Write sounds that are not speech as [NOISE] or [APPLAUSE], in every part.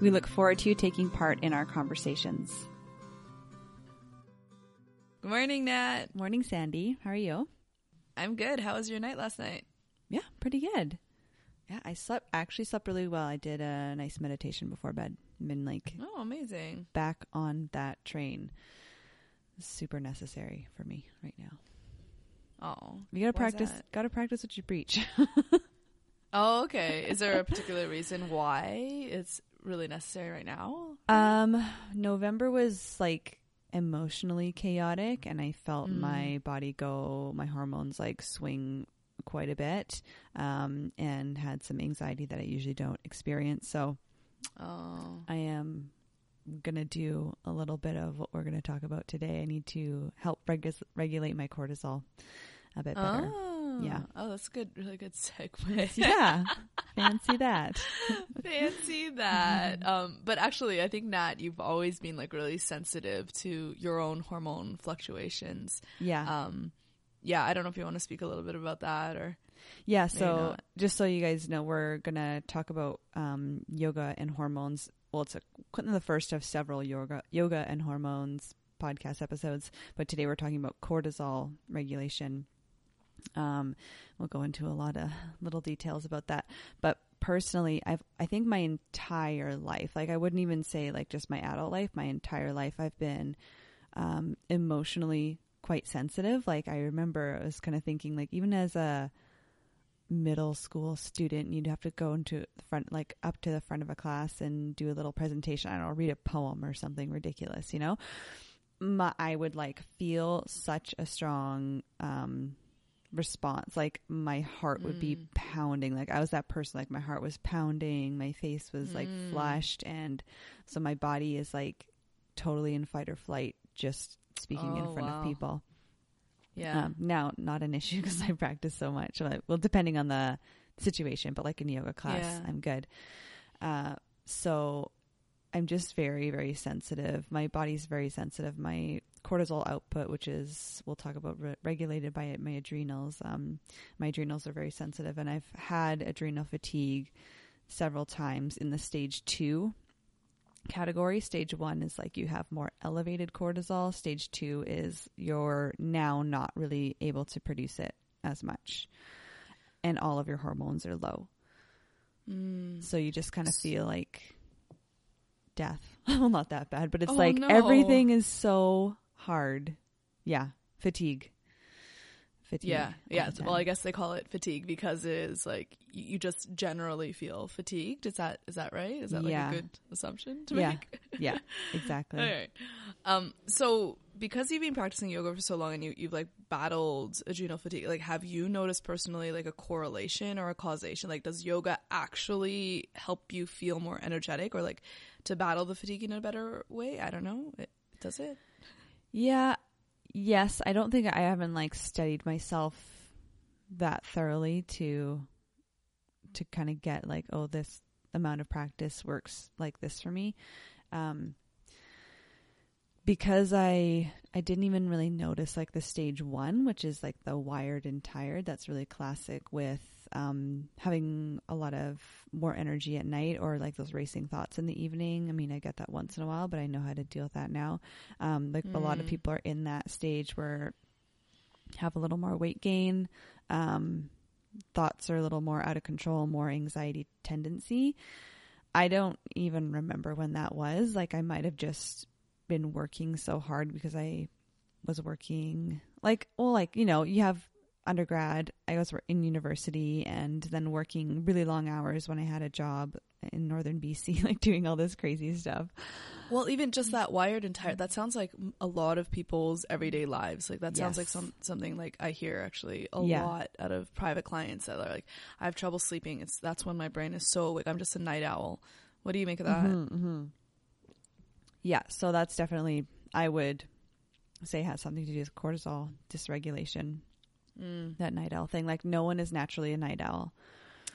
We look forward to you taking part in our conversations. Good morning, Nat. Morning, Sandy. How are you? I'm good. How was your night last night? Yeah, pretty good. Yeah, I slept actually slept really well. I did a nice meditation before bed. Been like Oh, amazing. back on that train. Super necessary for me right now. Oh. You gotta practice gotta practice what you preach. [LAUGHS] Oh, okay. Is there a particular reason why it's really necessary right now? um November was like emotionally chaotic and I felt Mm. my body go my hormones like swing quite a bit. Um and had some anxiety that I usually don't experience. So Oh. I am going to do a little bit of what we're going to talk about today. I need to help regu- regulate my cortisol a bit better. Oh. Yeah. Oh, that's good. Really good segue. Yeah. [LAUGHS] Fancy that. Fancy that. [LAUGHS] Um, but actually, I think Nat, you've always been like really sensitive to your own hormone fluctuations. Yeah. Um, yeah, I don't know if you want to speak a little bit about that or. yeah. So just so you guys know, we're going to talk about um, yoga and hormones. Well, it's a, the first of several yoga, yoga and hormones podcast episodes, but today we're talking about cortisol regulation. Um, we'll go into a lot of little details about that. But personally, I've I think my entire life, like I wouldn't even say like just my adult life, my entire life, I've been um, emotionally quite sensitive. Like I remember I was kind of thinking like even as a middle school student, you'd have to go into the front, like up to the front of a class and do a little presentation. I don't know, read a poem or something ridiculous, you know. My, I would like feel such a strong um, response. Like my heart would be Mm. pounding. Like I was that person. Like my heart was pounding. My face was like Mm. flushed, and so my body is like totally in fight or flight. Just speaking in Oh, front wow. of people. Yeah. Um, now, not an issue [LAUGHS] because I practice so much. Well, depending on the situation, but like in yoga class, Yeah. I'm good. Uh, so I'm just very, very sensitive. My body's very sensitive. My cortisol output, which is we'll talk about re- regulated by my adrenals. Um, my adrenals are very sensitive, and I've had adrenal fatigue several times in the stage two category. Stage one is like you have more elevated cortisol. Stage two is you're now not really able to produce it as much, and all of your hormones are low. Mm. So you just kind of feel like death. [LAUGHS] well, not that bad, but it's Oh, like no. everything is so hard. Yeah, fatigue. Fatigue. Yeah, yeah. the Well, I guess they call it fatigue because it is like you, you just generally feel fatigued. Is that is that right? Is that like Yeah. a good assumption to Yeah. make? [LAUGHS] yeah, exactly. Okay. Um, so because you've been practicing yoga for so long and you, you've like battled adrenal fatigue, like have you noticed personally like a correlation or a causation? Like does yoga actually help you feel more energetic or like to battle the fatigue in a better way? I don't know. It, does it? Yeah. Yes, I don't think I haven't like studied myself that thoroughly to to kind of get like oh this amount of practice works like this for me. Um because I I didn't even really notice like the stage 1 which is like the wired and tired that's really classic with um having a lot of more energy at night or like those racing thoughts in the evening. I mean, I get that once in a while, but I know how to deal with that now. Um, like a lot of Mm. people are in that stage where have a little more weight gain, um, thoughts are a little more out of control, more anxiety tendency. I don't even remember when that was. Like I might have just been working so hard because I was working like well like you know you have undergrad I was in university and then working really long hours when I had a job in northern BC [LAUGHS] like doing all this crazy stuff. Well, even just that wired and tired, that sounds like a lot of people's everyday lives. Like that sounds like some something like I hear actually a Yeah. lot out of private clients that are like, I have trouble sleeping. It's that's when my brain is so awake. I'm just a night owl What do you make of that? Mm-hmm, Yeah, so that's definitely I would say has something to do with cortisol dysregulation. Mm. That night owl thing. Like no one is naturally a night owl.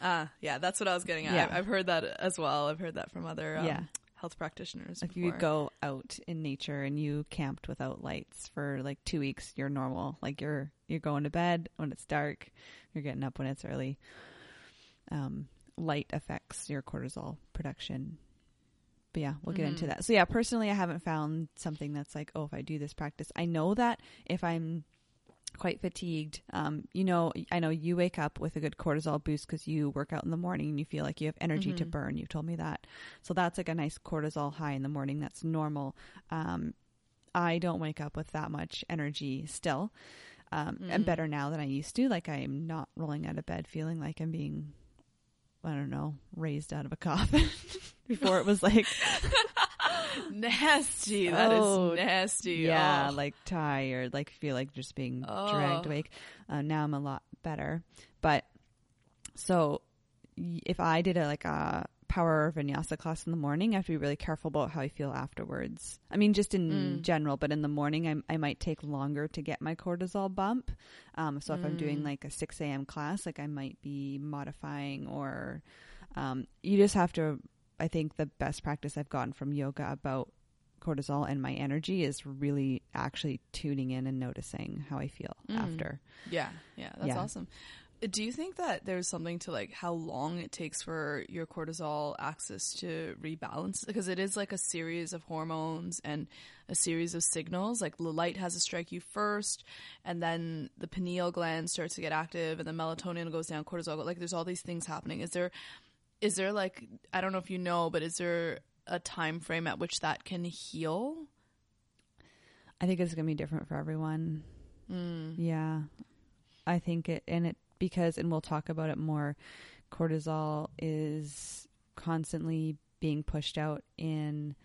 Ah, yeah, that's what I was getting at. Yeah. I've heard that as well. I've heard that from other um, Yeah. health practitioners. If before. you go out in nature and you camped without lights for like two weeks, you're normal. Like you're you're going to bed when it's dark, you're getting up when it's early. Um, light affects your cortisol production. But yeah, we'll get into Mhm. that. So yeah, personally, I haven't found something that's like, oh, if I do this practice, I know that if I'm quite fatigued, um, you know, I know you wake up with a good cortisol boost because you work out in the morning and you feel like you have energy to Mhm. burn. You told me that, so that's like a nice cortisol high in the morning. That's normal. Um, I don't wake up with that much energy still. Um, I'm Mm. better now than I used to. Like I'm not rolling out of bed feeling like I'm being, I don't know, raised out of a coffin. [LAUGHS] Before it was like, [LAUGHS] [LAUGHS] nasty. That is Oh, nasty. yeah, Oh. like tired, like feel like just being dragged Oh. awake. Uh, now I'm a lot better, but so if I did a like a power vinyasa class in the morning, I have to be really careful about how I feel afterwards. I mean, just in Mm. general, but in the morning, I, I might take longer to get my cortisol bump. Um, so if I'm doing Mm. like a 6 a.m. class, like I might be modifying or um, you just have to. I think the best practice I've gotten from yoga about cortisol and my energy is really actually tuning in and noticing how I feel Mm. after. Yeah, yeah, that's Yeah. awesome. Do you think that there's something to like how long it takes for your cortisol axis to rebalance? Because it is like a series of hormones and a series of signals. Like the light has to strike you first, and then the pineal gland starts to get active, and the melatonin goes down, cortisol. Like there's all these things happening. Is there, is there like I don't know if you know, but is there a time frame at which that can heal? I think it's going to be different for everyone. Mm. Yeah. I think it, and it, because, and we'll talk about it more, cortisol is constantly being pushed out in,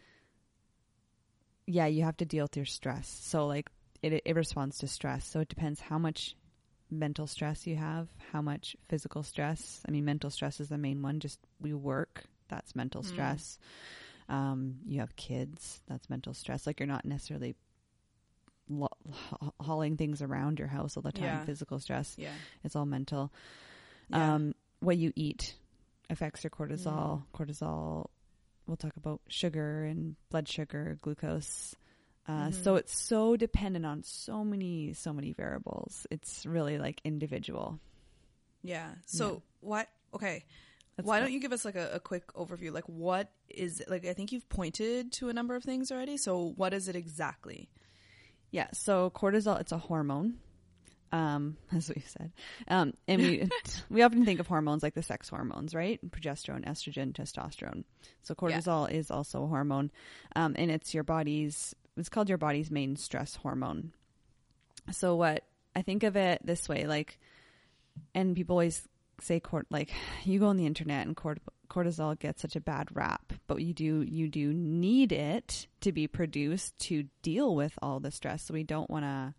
yeah, you have to deal with your stress. So, like, it, it responds to stress. So, it depends how much mental stress you have, how much physical stress. I mean, mental stress is the main one. Just we work, that's mental Mm. stress. Um, you have kids, that's mental stress. Like, you're not necessarily lo- hauling things around your house all the time. Yeah. Physical stress, Yeah. it's all mental. Yeah. Um, what you eat affects your cortisol. Cortisol. We'll talk about sugar and blood sugar, glucose. Uh, So Mhm. it's so dependent on so many, so many variables. It's really like individual. Yeah. So what? Okay. Let's why go. don't you give us like a, a quick overview? Like, what is like? I think you've pointed to a number of things already. So, what is it exactly? Yeah. So cortisol, it's a hormone. Um, [LAUGHS] as we've said, um, and we [LAUGHS] we often think of hormones like the sex hormones, right? Progesterone, estrogen, testosterone. So Yeah. cortisol is also a hormone, um, and it's your body's. It's called your body's main stress hormone. So what I think of it this way, like, and people always say cort like you go on the internet and cort- cortisol gets such a bad rap, but you do you do need it to be produced to deal with all the stress. So we don't want to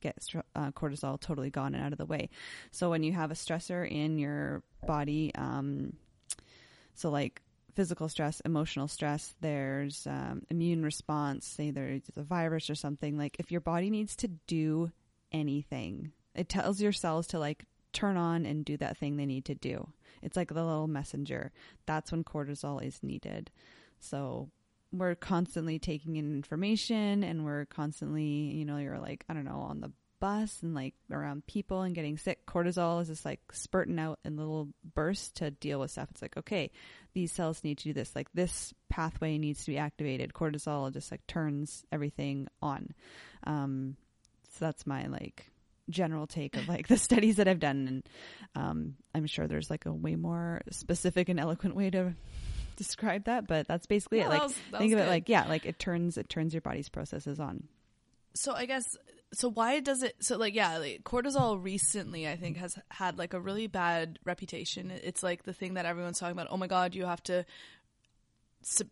get uh, cortisol totally gone and out of the way. So when you have a stressor in your body, um, so like physical stress, emotional stress, there's um, immune response, say there's a virus or something. Like if your body needs to do anything, it tells your cells to like turn on and do that thing they need to do. It's like the little messenger. That's when cortisol is needed. So we're constantly taking in information and we're constantly, you know, you're like, I don't know, on the bus and like around people and getting sick. Cortisol is just like spurting out in little bursts to deal with stuff. It's like, okay, these cells need to do this. Like this pathway needs to be activated. Cortisol just like turns everything on. Um, so that's my like general take of like the [LAUGHS] studies that I've done. And um, I'm sure there's like a way more specific and eloquent way to [LAUGHS] describe that, but that's basically it. that Like was- that think of was it like yeah, like it turns it turns your body's processes on. So I guess so. Why does it? So like yeah, like cortisol recently I think has had like a really bad reputation. It's like the thing that everyone's talking about. Oh my god, you have to.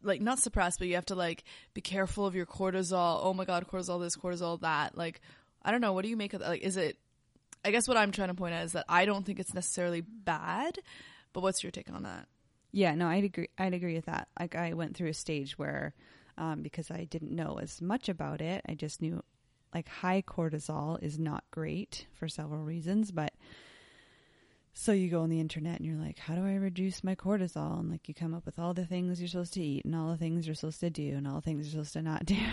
Like not suppress, but you have to like be careful of your cortisol. Oh my god, cortisol this, cortisol that. Like, I don't know. What do you make of that? Like, is it? I guess what I'm trying to point out is that I don't think it's necessarily bad, but what's your take on that? Yeah, no, I'd agree. I'd agree with that. Like I went through a stage where, um, because I didn't know as much about it, I just knew like high cortisol is not great for several reasons. But so you go on the internet and you're like, how do I reduce my cortisol? And like you come up with all the things you're supposed to eat and all the things you're supposed to do and all the things you're supposed to not do. [LAUGHS]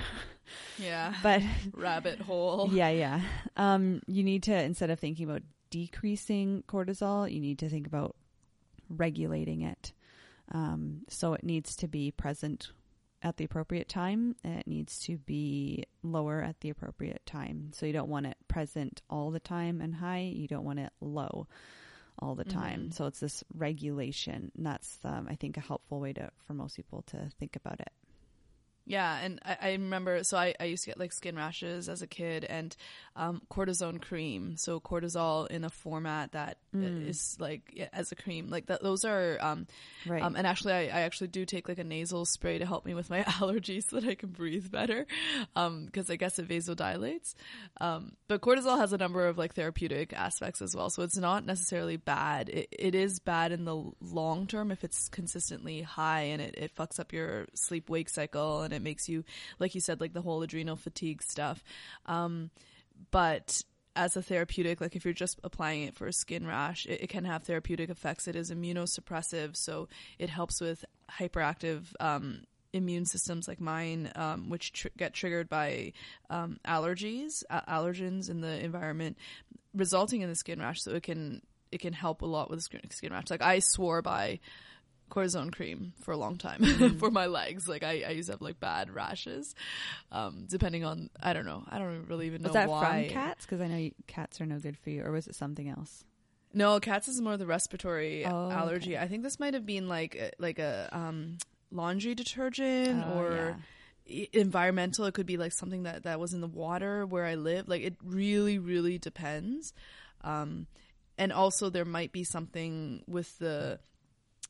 Yeah. but [LAUGHS] Rabbit hole. yeah, yeah. Um, you need to instead of thinking about decreasing cortisol, you need to think about regulating it. Um, so it needs to be present at the appropriate time and it needs to be lower at the appropriate time. So you don't want it present all the time and high. You don't want it low all the time. Mhm. So it's this regulation. And that's, um, I think, a helpful way to for most people to think about it. Yeah, and I, I remember. So I, I used to get like skin rashes as a kid, and um, cortisone cream. So cortisol in a format that is Mm. like yeah, as a cream. Like that. Those are. Um, Right. um, and actually, I, I actually do take like a nasal spray to help me with my [LAUGHS] allergies so that I can breathe better. Because I guess it vasodilates. Um, but cortisol has a number of like therapeutic aspects as well. So it's not necessarily bad. It, it is bad in the long term if it's consistently high and it, it fucks up your sleep wake cycle and it makes you, like you said, like the whole adrenal fatigue stuff. Um, but as a therapeutic, like if you're just applying it for a skin rash, it, it can have therapeutic effects. It is immunosuppressive, so it helps with hyperactive um, immune systems like mine, um, which tr- get triggered by um, allergies, uh, allergens in the environment, resulting in the skin rash. So it can it can help a lot with skin, skin rash. Like I swore by cortisone cream for a long time [LAUGHS] for my legs. Like I, I used to have like bad rashes, um, depending on I don't know. I don't really even know was that why. from cats? Because I know you, cats are no good for you, or was it something else? No, cats is more the respiratory Oh, allergy. okay. I think this might have been like a, like a um, laundry detergent Oh, or i- environmental. It could be like something that that was in the water where I live. Like it really, really depends. Um, and also there might be something with the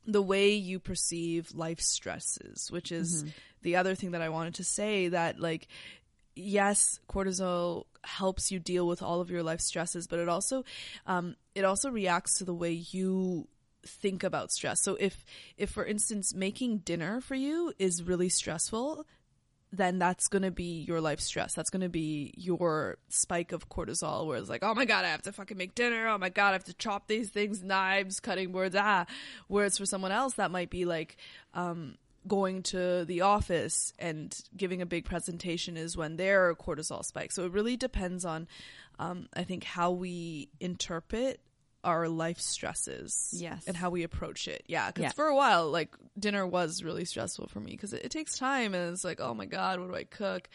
the way you perceive life stresses, which is Mm-hmm. the other thing that I wanted to say that like yes, cortisol helps you deal with all of your life stresses, but it also um, it also reacts to the way you think about stress. So if if for instance making dinner for you is really stressful, then that's going to be your life stress. That's going to be your spike of cortisol where it's like, "Oh my god, I have to fucking make dinner. Oh my god, I have to chop these things, knives, cutting boards." Ah. Whereas for someone else that might be like um going to the office and giving a big presentation is when their cortisol spikes. So it really depends on, um, I think, how we interpret our life stresses. Yes. And how we approach it. Yeah. Because Yeah. for a while, like, dinner was really stressful for me because it, it takes time and it's like, oh my God, what do I cook?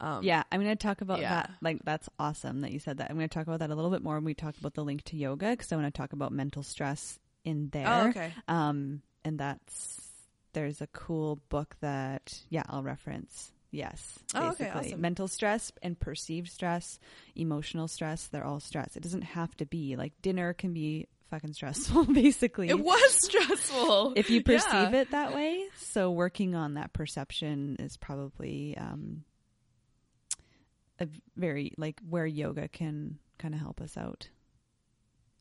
Um, Yeah, I'm going to talk about yeah. that. Like, that's awesome that you said that. I'm going to talk about that a little bit more when we talk about the link to yoga because I want to talk about mental stress in there. Oh, okay. Um, and that's there's a cool book that yeah I'll reference. Yes, Oh, okay, basically. awesome. Mental stress and perceived stress, emotional stress, they're all stress. It doesn't have to be like dinner can be fucking stressful, [LAUGHS] basically. It was stressful. if you perceive Yeah. it that way. So working on that perception is probably um, a very like where yoga can kind of help us out.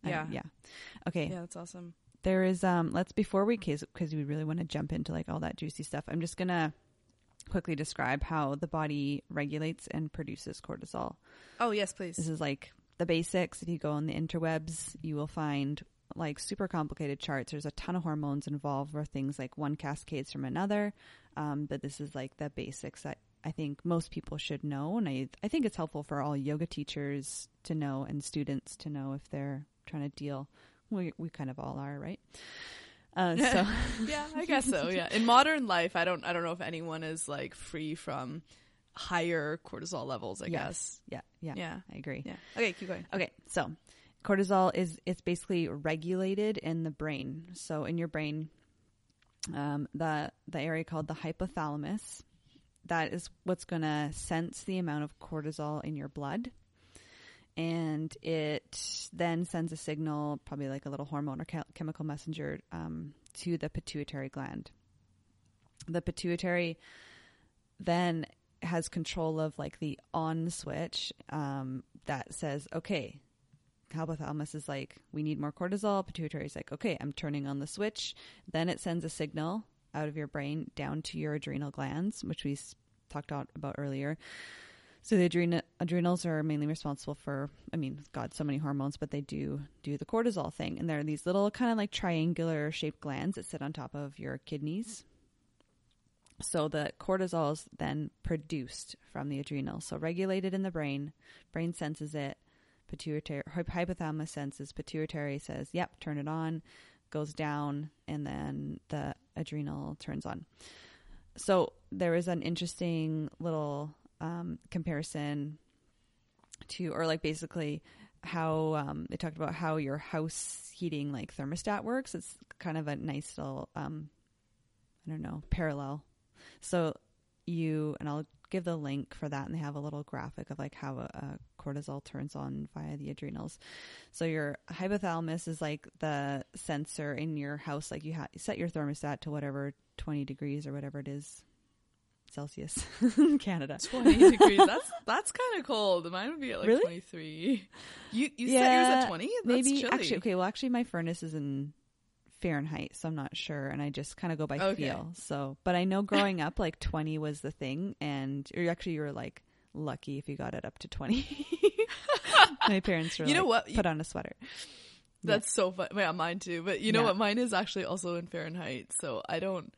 I- Yeah. yeah. Okay. Yeah, that's awesome. There is um. Let's before we case because we really want to jump into like all that juicy stuff. I'm just gonna quickly describe how the body regulates and produces cortisol. Oh, yes, please. This is like the basics. If you go on the interwebs, you will find like super complicated charts. There's a ton of hormones involved where things like one cascades from another. Um, but this is like the basics that I think most people should know. And I, I think it's helpful for all yoga teachers to know and students to know if they're trying to deal. We, we kind of all are, right? Uh, so [LAUGHS] yeah, I guess so. Yeah, in modern life, I don't, I don't know if anyone is like free from higher cortisol levels. I yes. Yeah, yeah. Yeah. I agree. Yeah. Okay, keep going. Okay, so cortisol is it's basically regulated in the brain. So in your brain, um, the the area called the hypothalamus, that is what's going to sense the amount of cortisol in your blood, and it then sends a signal, probably like a little hormone or che- chemical messenger, um, to the pituitary gland. The pituitary then has control of like the on switch um, that says, okay, hypothalamus is like, we need more cortisol. Pituitary is like, okay, I'm turning on the switch. Then it sends a signal out of your brain down to your adrenal glands, which we talked about earlier. So the adrenal adrenals are mainly responsible for, I mean, God, so many hormones, but they do do the cortisol thing. And they're these little kind of like triangular shaped glands that sit on top of your kidneys. So the cortisol is then produced from the adrenals, so regulated in the brain. Brain senses it. Pituitary hypothalamus senses. Pituitary says, "Yep, turn it on." Goes down, and then the adrenal turns on. So there is an interesting little um, comparison to, or like basically how um, they talked about how your house heating like thermostat works. It's kind of a nice little, um, I don't know, parallel. So you, and I'll give the link for that, and they have a little graphic of like how a, cortisol turns on via the adrenals. So your hypothalamus is like the sensor in your house, like you ha- set your thermostat to whatever 20 degrees or whatever it is Celsius in [LAUGHS] Canada. 20 degrees. That's [LAUGHS] that's kind of cold. Mine would be at like Really? 23. You you Yeah, set yours at 20? That's Maybe chilly. actually okay, well actually my furnace is in Fahrenheit, so I'm not sure and I just kind of go by Okay. feel. So, but I know growing up like 20 was the thing and or actually you were like lucky if you got it up to 20. [LAUGHS] my parents were You know what? put on a sweater. That's so fun. Yeah, mine too. But you know Yeah. what? Mine is actually also in Fahrenheit, so I don't,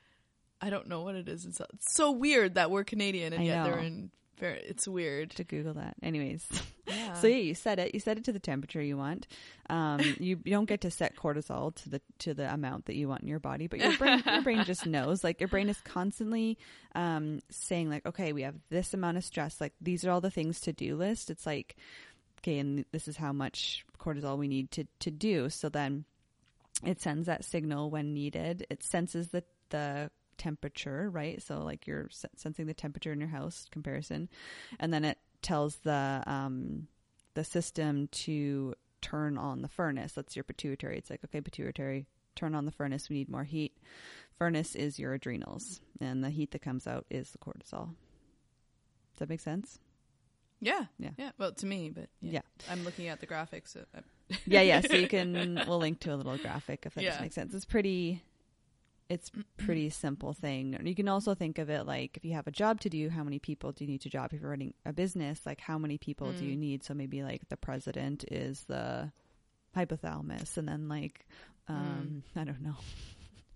I don't know what it is. It's so weird that we're Canadian and I yet they're in. Fair. It's weird. to Google that. Anyways, Yeah. [LAUGHS] so yeah, you set it. You set it to the temperature you want. Um, [LAUGHS] you, you don't get to set cortisol to the to the amount that you want in your body, but your brain your brain just [LAUGHS] knows. Like your brain is constantly um, saying like, okay, we have this amount of stress. Like these are all the things to do list. It's like, okay, and this is how much cortisol we need to to do. So then it sends that signal when needed. It senses the the temperature, right? So like you're sensing the temperature in your house comparison, and then it tells the um, the system to turn on the furnace. That's your pituitary. It's like okay, pituitary, turn on the furnace. We need more heat. Furnace is your adrenals, and the heat that comes out is the cortisol. Does that make sense? yeah. Yeah. Yeah. Well, to me, but yeah. Yeah. I'm looking at the graphics. So [LAUGHS] yeah, yeah. So you can we'll link to a little graphic if that Yeah. makes sense. It's pretty it's pretty [CLEARS THROAT] simple thing. You can also think of it like if you have a job to do, how many people do you need to job? If you're running a business, like how many people do you Mm. need? So maybe like the president is the hypothalamus and then like um [LAUGHS] I don't know.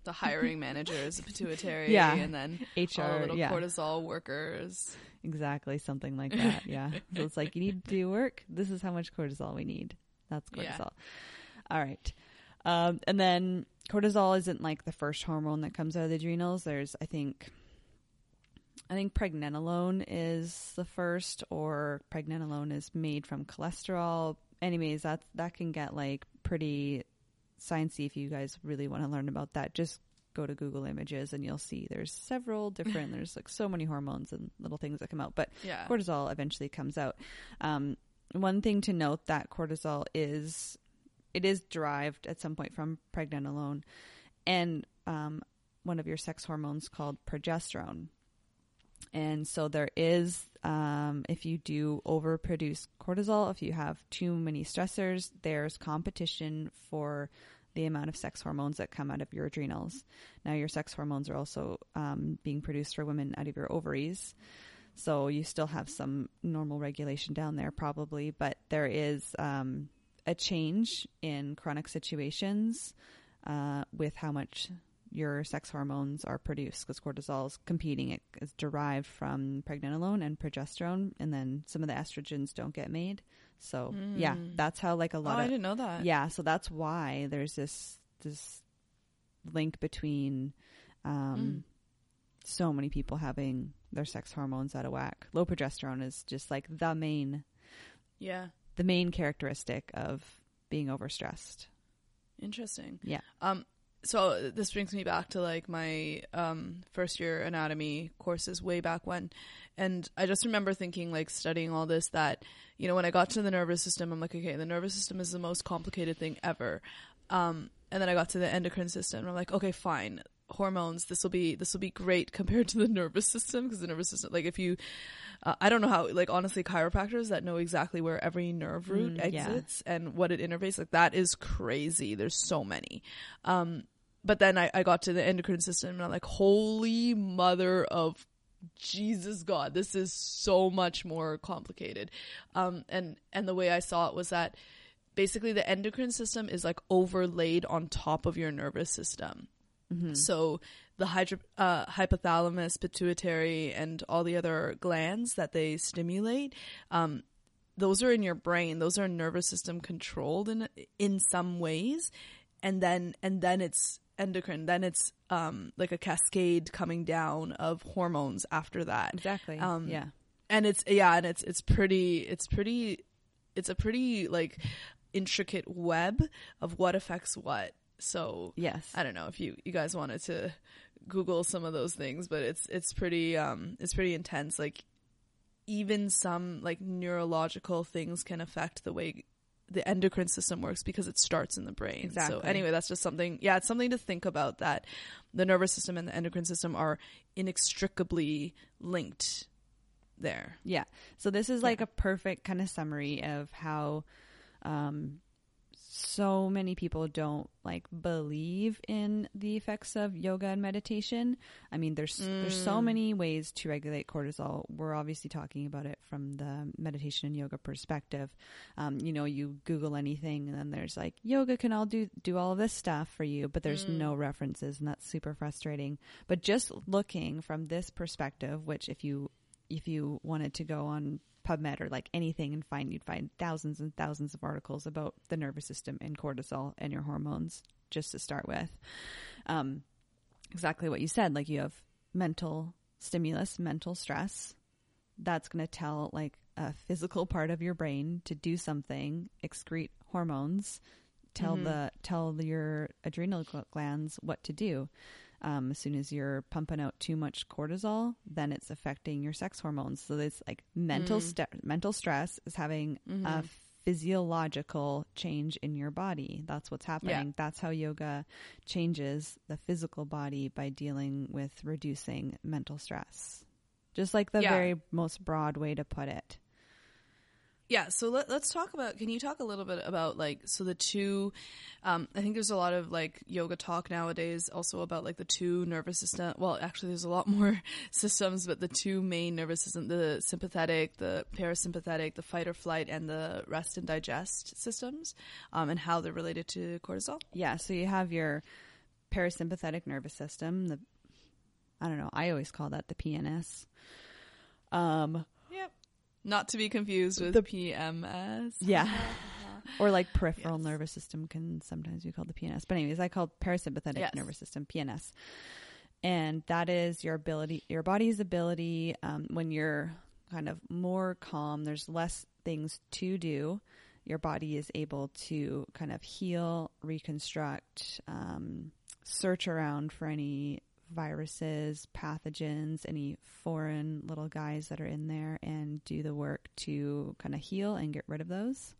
the hiring manager is a pituitary. [LAUGHS] Yeah. And then [LAUGHS] all the HR little yeah. cortisol workers. Exactly, something like that. Yeah. so it's like you need to do work. This is how much cortisol we need. That's Yeah. cortisol. All right. Um, and then cortisol isn't like the first hormone that comes out of the adrenals. There's, I think, I think pregnenolone is the first, or pregnenolone is made from cholesterol. Anyways, that that can get like pretty sciencey if you guys really want to learn about that. Just go to Google Images and you'll see there's several different. [LAUGHS] there's like so many hormones and little things that come out, but Yeah. cortisol eventually comes out. Um, one thing to note that cortisol is it is derived at some point from pregnenolone and um, one of your sex hormones called progesterone. And so there is, um, if you do overproduce cortisol, if you have too many stressors, there's competition for the amount of sex hormones that come out of your adrenals. Now, your sex hormones are also um, being produced for women out of your ovaries. So you still have some normal regulation down there, probably, but there is um, a change in chronic situations uh, with how much your sex hormones are produced because cortisol is competing. It is derived from pregnenolone and progesterone, and then some of the estrogens don't get made. So yeah, Mm. that's how like a Oh, lot I didn't know that. yeah. So that's why there's this this link between um, Mm. so many people having their sex hormones out of whack. Low progesterone is just like the main Yeah. The main characteristic of being overstressed. Interesting. Yeah. Um. So this brings me back to like my um first year anatomy courses way back when, and I just remember thinking like studying all this that you know when I got to the nervous system I'm like okay the nervous system is the most complicated thing ever, um and then I got to the endocrine system and I'm like okay fine hormones, this will be this will be great [LAUGHS] compared to the nervous system because the nervous system, like if you, uh, I don't know how, like honestly, chiropractors that know exactly where every nerve root Mm, yeah. exits and what it interfaces, like that is crazy. There's so many. Um, but then I, I got to the endocrine system and I'm like, holy mother of Jesus God, this is so much more complicated. Um, and and the way I saw it was that basically the endocrine system is like overlaid on top of your nervous system. Mm-hmm. So the hydro, uh, hypothalamus, pituitary, and all the other glands that they stimulate, um, those are in your brain. Those are nervous system controlled in in some ways, and then and then it's endocrine. Then it's um, like a cascade coming down of hormones after that Exactly. Um, yeah. and it's yeah and it's it's pretty it's pretty it's a pretty like intricate web of what affects what so Yes. i don't know if you you guys wanted to google some of those things but it's it's pretty um it's pretty intense like even some like neurological things can affect the way the endocrine system works because it starts in the brain. So anyway, that's just something yeah, it's something to think about that the nervous system and the endocrine system are inextricably linked there. Yeah. So this is like a perfect kind of summary of how um so many people don't like believe in the effects of yoga and meditation. I mean there's there's so many ways to regulate cortisol. We're obviously talking about it from the meditation and yoga perspective. Um, you know, you Google anything and then there's like yoga can all do do all of this stuff for you, but there's no references and that's super frustrating. But just looking from this perspective, which if you if you wanted to go on PubMed or like anything and find you'd find thousands and thousands of articles about the nervous system and cortisol and your hormones just to start with. Um, exactly what you said. Like you have mental stimulus, mental stress. That's going to tell like a physical part of your brain to do something, excrete hormones, tell the tell your adrenal glands what to do. Um, as soon as you're pumping out too much cortisol, then it's affecting your sex hormones. So it's like mental st- mental stress is having a physiological change in your body. That's what's happening. That's how yoga changes the physical body by dealing with reducing mental stress. Just like the Yeah. very most broad way to put it. Yeah, so let, let's talk about. Can you talk a little bit about like so the two? Um, I think there's a lot of like yoga talk nowadays, also about like the two nervous system. Well, actually, there's a lot more [LAUGHS] systems, but the two main nervous system: the sympathetic, the parasympathetic, the fight or flight, and the rest and digest systems, um, and how they're related to cortisol. Yeah, so you have your parasympathetic nervous system, the I don't know, I always call that the PNS. Um. Not to be confused with The- PMS. yeah. [LAUGHS] or like peripheral nervous system can sometimes be called the PNS. But anyways, I call parasympathetic Yes. nervous system PNS. And that is your ability your body's ability um, when you're kind of more calm, there's less things to do. Your body is able to kind of heal, reconstruct, um, search around for any viruses, pathogens, any foreign little guys that are in there, and do the work to kind of heal and get rid of those.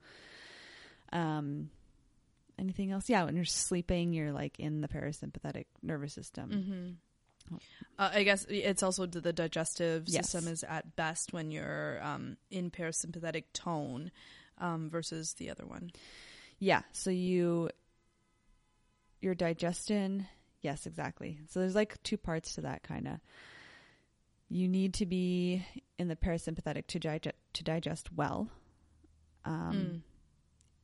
Um, anything else? Yeah, when you're sleeping, you're like in the parasympathetic nervous system. Mm-hmm. Uh, I guess it's also the digestive Yes. system is at best when you're um, in parasympathetic tone um, versus the other one. Yeah, so you your digestion, yes, exactly. So there's like two parts to that kind of. You need to be in the parasympathetic to digest to digest well. Um, Mm.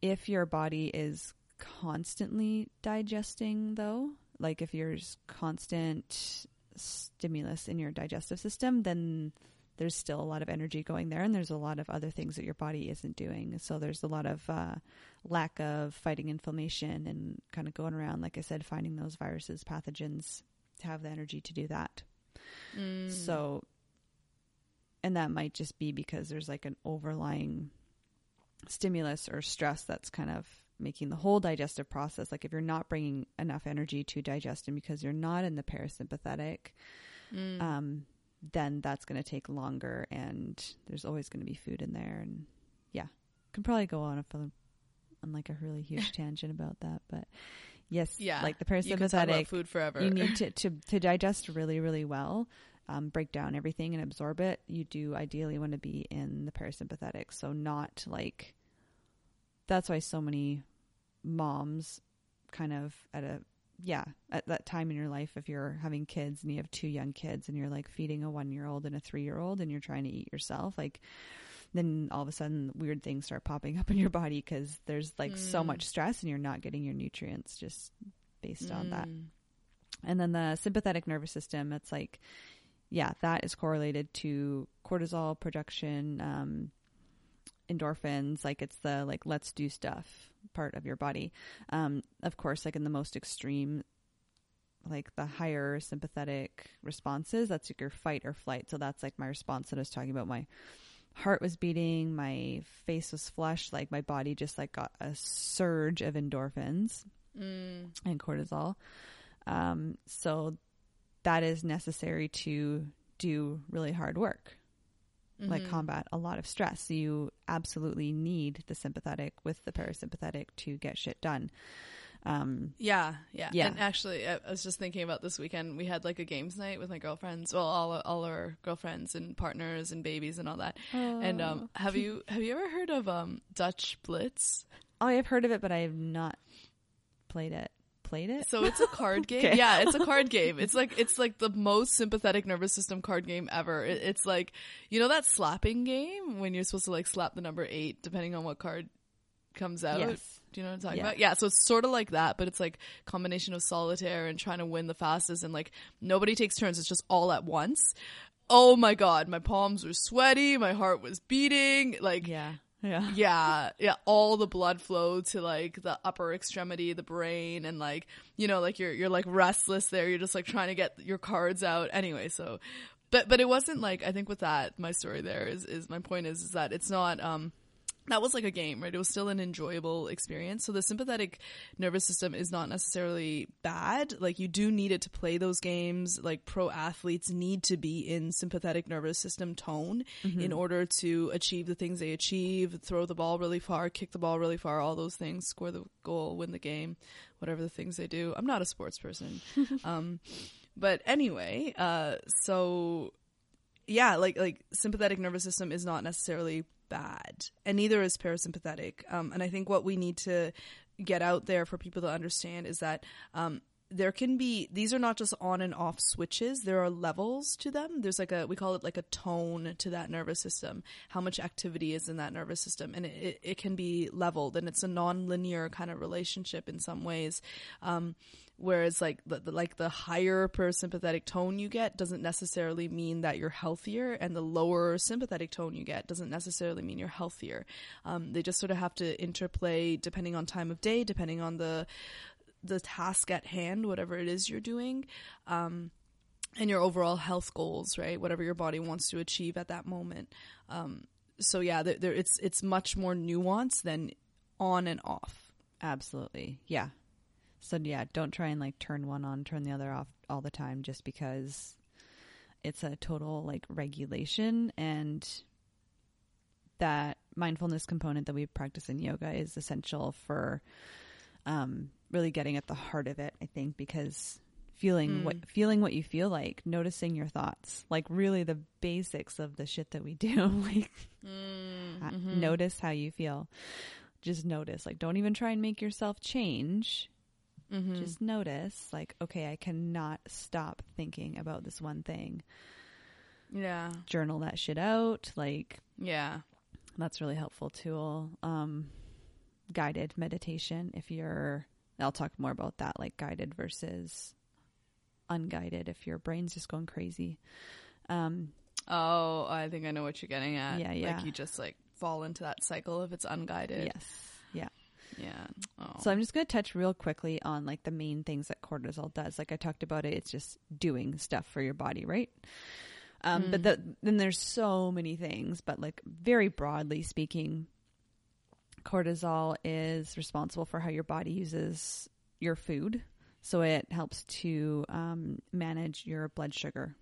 If your body is constantly digesting, though, like if there's constant stimulus in your digestive system, then there's still a lot of energy going there, and there's a lot of other things that your body isn't doing. So there's a lot of uh, lack of fighting inflammation and kind of going around, like I said, finding those viruses, pathogens to have the energy to do that. Mm. So, and that might just be because there's like an overlying stimulus or stress that's kind of making the whole digestive process. Like if you're not bringing enough energy to digestion because you're not in the parasympathetic, Mm. um, then that's going to take longer and there's always going to be food in there. And yeah, can probably go on a, on like a really huge [LAUGHS] tangent about that. But Yes, Yeah, like the You can talk about parasympathetic. food forever. You need [LAUGHS] to, to to digest really, really well, um, break down everything and absorb it. You do ideally want to be in the parasympathetic, so not like. That's why so many moms, kind of at a yeah at that time in your life, if you're having kids and you have two young kids and you're like feeding a one year old and a three year old and you're trying to eat yourself, like then all of a sudden weird things start popping up in your body because there's like so Mm. much stress and you're not getting your nutrients just based on that. Mm. And then the sympathetic nervous system, it's like, yeah, that is correlated to cortisol production, um, endorphins. Like it's the like let's do stuff part of your body. Um, of course, like in the most extreme, like the higher sympathetic responses, that's like your fight or flight. So that's like my response that I was talking about. My heart was beating, my face was flushed, like my body just like got a surge of endorphins Mm. and cortisol. Um, so that is necessary to do really hard work, like Mhm. combat a lot of stress. So you absolutely need the sympathetic with the parasympathetic to get shit done. Um, Yeah, yeah, Yeah. And actually, I, I was just thinking about this weekend. We had like a games night with my girlfriends. Well, all all our girlfriends and partners and babies and all that. And um, have you have you ever heard of um Dutch Blitz? oh, I've heard of it, but I have not played it. Played it? So it's a card [LAUGHS] game. Okay. Yeah, it's a card game. It's like it's like the most sympathetic nervous system card game ever. It, it's like you know that slapping game when you're supposed to like slap the number eight depending on what card comes out. Yes. Do you know what I'm talking Yeah. about? Yeah, so it's sort of like that, but it's like combination of solitaire and trying to win the fastest and like nobody takes turns, it's just all at once. Oh my god, my palms were sweaty, my heart was beating, like Yeah. Yeah. [LAUGHS] yeah, yeah, all the blood flow to like the upper extremity, the brain, and like you know, like you're you're like restless there. You're just like trying to get your cards out anyway. So, but but it wasn't like I think with that my story there is is my point is is that it's not um that was like a game, right? It was still an enjoyable experience. So the sympathetic nervous system is not necessarily bad. Like you do need it to play those games. Like pro athletes need to be in sympathetic nervous system tone in order to achieve the things they achieve, throw the ball really far, kick the ball really far, all those things, score the goal, win the game, whatever the things they do. I'm not a sports person. [LAUGHS] um, but anyway, uh, so yeah, like like sympathetic nervous system is not necessarily bad, and neither is parasympathetic. Um, and I think what we need to get out there for people to understand is that um, there can be these are not just on and off switches. There are levels to them. There's like a we call it like a tone to that nervous system. How much activity is in that nervous system, and it, it, can be leveled, and it's a non-linear kind of relationship in some ways. Um, Whereas like the, the like the higher parasympathetic tone you get doesn't necessarily mean that you're healthier, and the lower sympathetic tone you get doesn't necessarily mean you're healthier. Um, they just sort of have to interplay depending on time of day, depending on the the task at hand, whatever it is you're doing. Um, and your overall health goals, right? Whatever your body wants to achieve at that moment. Um, so yeah, there, there, it's it's much more nuanced than on and off. Absolutely. Yeah. So yeah, don't try and like turn one on, turn the other off all the time just because it's a total like regulation and that mindfulness component that we practice in yoga is essential for um really getting at the heart of it, I think, because feeling Mm. what feeling what you feel like, noticing your thoughts, like really the basics of the shit that we do, [LAUGHS] like uh, Mm-hmm. notice how you feel. Just notice. Like don't even try and make yourself change. Mm-hmm. Just notice like okay, I cannot stop thinking about this one thing. yeah, Journal that shit out. Like yeah. that's really helpful tool. Um guided meditation if you're I'll talk more about that like guided versus unguided if your brain's just going crazy. Um Oh, I think I know what you're getting at. Yeah, yeah. Like you just like fall into that cycle if it's unguided. yes. Yeah. Oh. So I'm just going to touch real quickly on like the main things that cortisol does. Like I talked about it, it's just doing stuff for your body, right? Um, But the, then there's so many things, but like very broadly speaking, cortisol is responsible for how your body uses your food. So it helps to um, manage your blood sugar.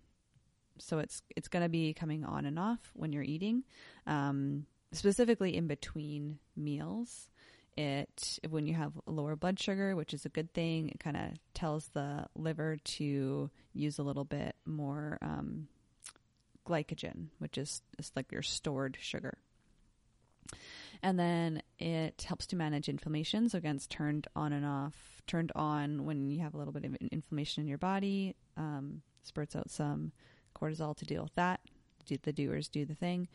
So it's it's going to be coming on and off when you're eating, um, specifically in between meals it when you have lower blood sugar, which is a good thing, it kind of tells the liver to use a little bit more um, glycogen, which is, is like your stored sugar. And then it helps to manage inflammation. So again, it's turned on and off. Turned on when you have a little bit of inflammation in your body. Um, spurts out some cortisol to deal with that. Do the doers do the thing.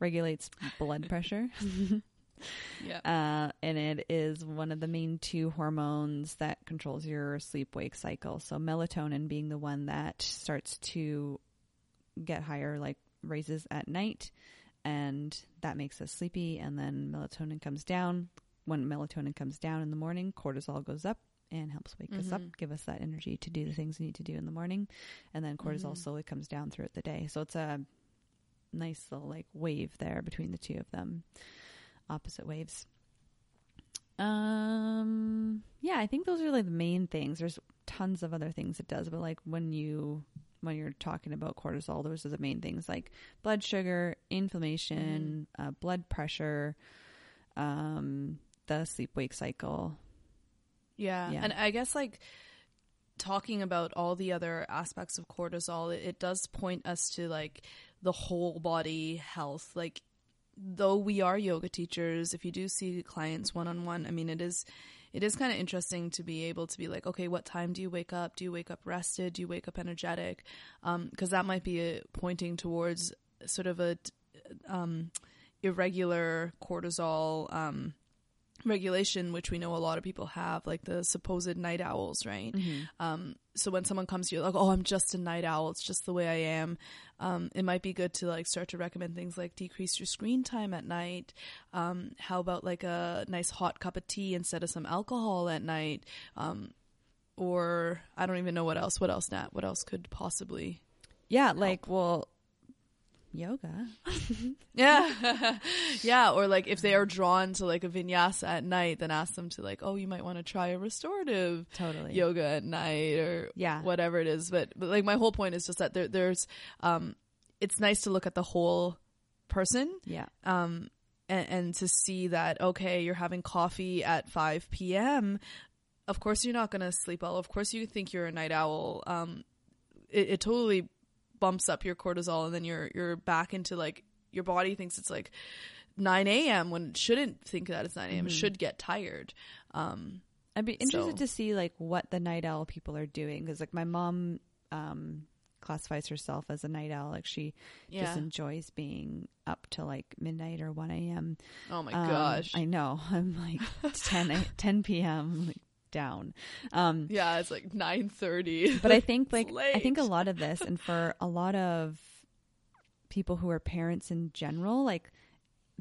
Regulates blood pressure. [LAUGHS] yeah. Uh, and it is one of the main two hormones that controls your sleep wake cycle. So melatonin being the one that starts to get higher, like raises at night, and that makes us sleepy. And then melatonin comes down. When melatonin comes down in the morning, cortisol goes up and helps wake mm-hmm. us up, mm-hmm. give us that energy to do the things we need to do in the morning. And then cortisol mm-hmm. slowly comes down throughout the day. So it's a nice little like wave there between the two of them, opposite waves. Um, yeah, I think those are like the main things. There's tons of other things it does, but like when you when you're talking about cortisol, those are the main things like blood sugar, inflammation, mm-hmm. uh, blood pressure, um, the sleep wake cycle. Yeah. yeah. And I guess like talking about all the other aspects of cortisol, it, it does point us to like the whole body health. Like, though we are yoga teachers, if you do see clients one on one, I mean, it is it is kind of interesting to be able to be like, okay, what time do you wake up? Do you wake up rested? Do you wake up energetic? Because um, that might be a, pointing towards sort of a um, irregular cortisol um, regulation, which we know a lot of people have, like the supposed night owls, right? Mm-hmm. So when someone comes to you like, oh, I'm just a night owl, it's just the way I am. Um, it might be good to like start to recommend things like decrease your screen time at night. Um, how about like a nice hot cup of tea instead of some alcohol at night? Um, or I don't even know what else. What else, Nat? What else could possibly? Yeah, like well, yoga. [LAUGHS] yeah. [LAUGHS] yeah. Or like if they are drawn to like a vinyasa at night, then ask them to like, oh, you might want to try a restorative totally yoga at night or yeah. whatever it is. But, but like my whole point is just that there, there's, um, it's nice to look at the whole person. Yeah. Um, and, and to see that, okay, you're having coffee at 5 p.m. Of course, you're not going to sleep well. Of course, you think you're a night owl. Um, it, it totally bumps up your cortisol and then you're you're back into like your body thinks it's like 9 a.m. when it shouldn't think that it's 9 a.m. Mm-hmm. It should get tired. Um, I'd be interested so. to see like what the night owl people are doing because like my mom um, classifies herself as a night owl. Like she yeah. just enjoys being up till like midnight or 1 a.m. Oh my um, gosh. I know. [LAUGHS] I'm like 10, 10 p.m. Like down. Um, yeah, it's like nine thirty. But I think [LAUGHS] like I think a lot of this, [LAUGHS] and for a lot of people who are parents in general, like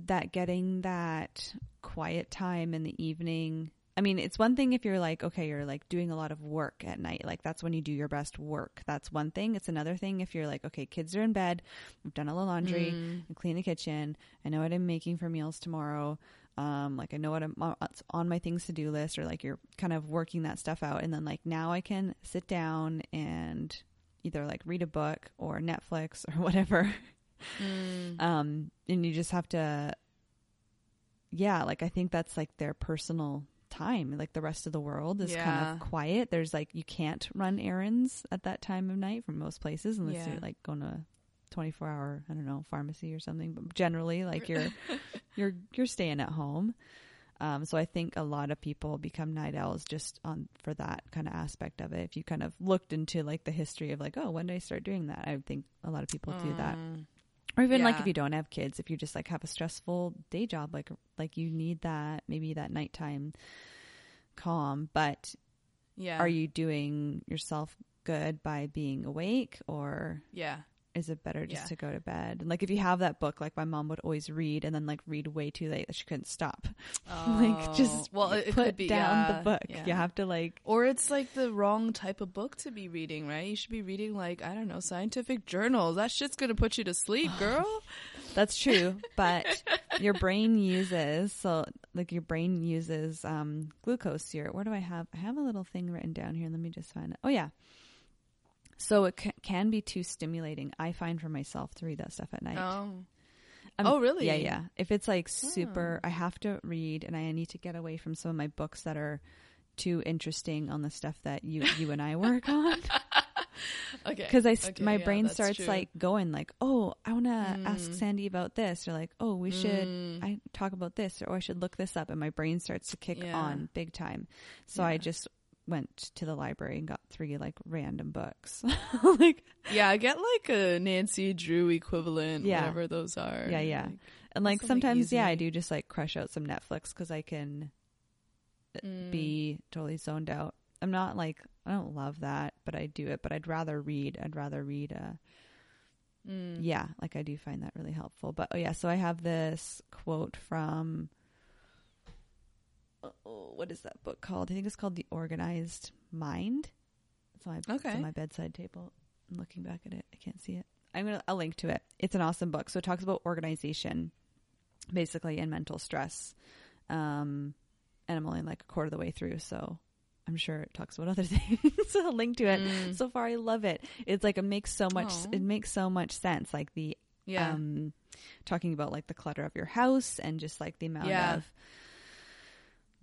that getting that quiet time in the evening. I mean, it's one thing if you're like, okay, you're like doing a lot of work at night. Like that's when you do your best work. That's one thing. It's another thing if you're like, okay, kids are in bed. I've done all the laundry. Mm. I clean the kitchen. I know what I'm making for meals tomorrow um, like I know what I'm on my things to do list, or like you're kind of working that stuff out, and then like now I can sit down and either like read a book or Netflix [LAUGHS] or whatever. Mm. Um, and you just have to, yeah, like I think that's like their personal time. Like the rest of the world is yeah. kind of quiet. There's like you can't run errands at that time of night from most places unless yeah. you're like going to 24 hour i don't know pharmacy or something but generally like you're [LAUGHS] you're you're staying at home um, so i think a lot of people become night owls just on for that kind of aspect of it if you kind of looked into like the history of like oh when did i start doing that i think a lot of people mm. do that mm. or even yeah. like if you don't have kids if you just like have a stressful day job like like you need that maybe that nighttime calm but yeah are you doing yourself good by being awake or yeah is it better just yeah. to go to bed? And like if you have that book, like my mom would always read and then like read way too late that she couldn't stop. [LAUGHS] Oh. like just well, it put be, down yeah, the book. Yeah. You have to like, or it's like the wrong type of book to be reading, right? You should be reading like I don't know scientific journals. That shit's gonna put you to sleep, [SIGHS] girl. That's true, but [LAUGHS] your brain uses so like your brain uses um, glucose here. Where do I have? I have a little thing written down here. Let me just find it. Oh yeah. So it can be too stimulating. I find for myself to read that stuff at night. Oh. I'm- oh, really? Yeah, yeah. If it's like super, I have to read, and I need to get away from some of my books that are too interesting on the stuff that you you and I work on. [LAUGHS] Okay. Because I, Okay, my yeah, brain starts true. like going like, oh, I want to ask Mm. Sandy about this, or like, oh, we should Mm. I talk about this, or oh, I should look this up, and my brain starts to kick Yeah. on big time. So I just went to the library and got three like random books, [LAUGHS] like Yeah, I get like a Nancy Drew equivalent, Yeah. whatever those are. Yeah, yeah. Like, and like sometimes yeah, I do just like crush out some Netflix because I can mm. be totally zoned out. I'm not like I don't love that, but I do it. But I'd rather read. I'd rather read. Uh, Mm. yeah, like I do find that really helpful. But oh yeah, so I have this quote from oh, what is that book called? I think it's called The Organized Mind. It's on my, it's Okay. on my bedside table. I'm looking back at it. I can't see it. I'm gonna I'll link to it. It's an awesome book. So it talks about organization, basically, and mental stress. Um, and I'm only like a quarter of the way through, so I'm sure it talks about [LAUGHS] other things. so I'll link to it. Mm. So far, I love it. It's like it makes so much. Aw. It makes so much sense. Like the Yeah. um, talking about like the clutter of your house and just like the amount Yeah. of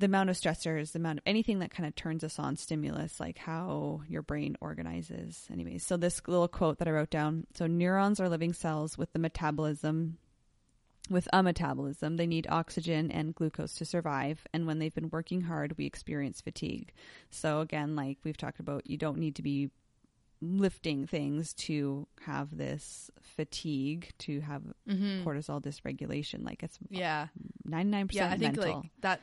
the amount of stressors, the amount of anything that kind of turns us on stimulus, like how your brain organizes. Anyways, so this little quote that I wrote down. So neurons are living cells with the metabolism. With a metabolism, they need oxygen and glucose to survive. And when they've been working hard, we experience fatigue. So, again, like we've talked about, you don't need to be lifting things to have this fatigue, to have Mhm. cortisol dysregulation. Like it's Yeah. 99% Yeah, I think mental. like that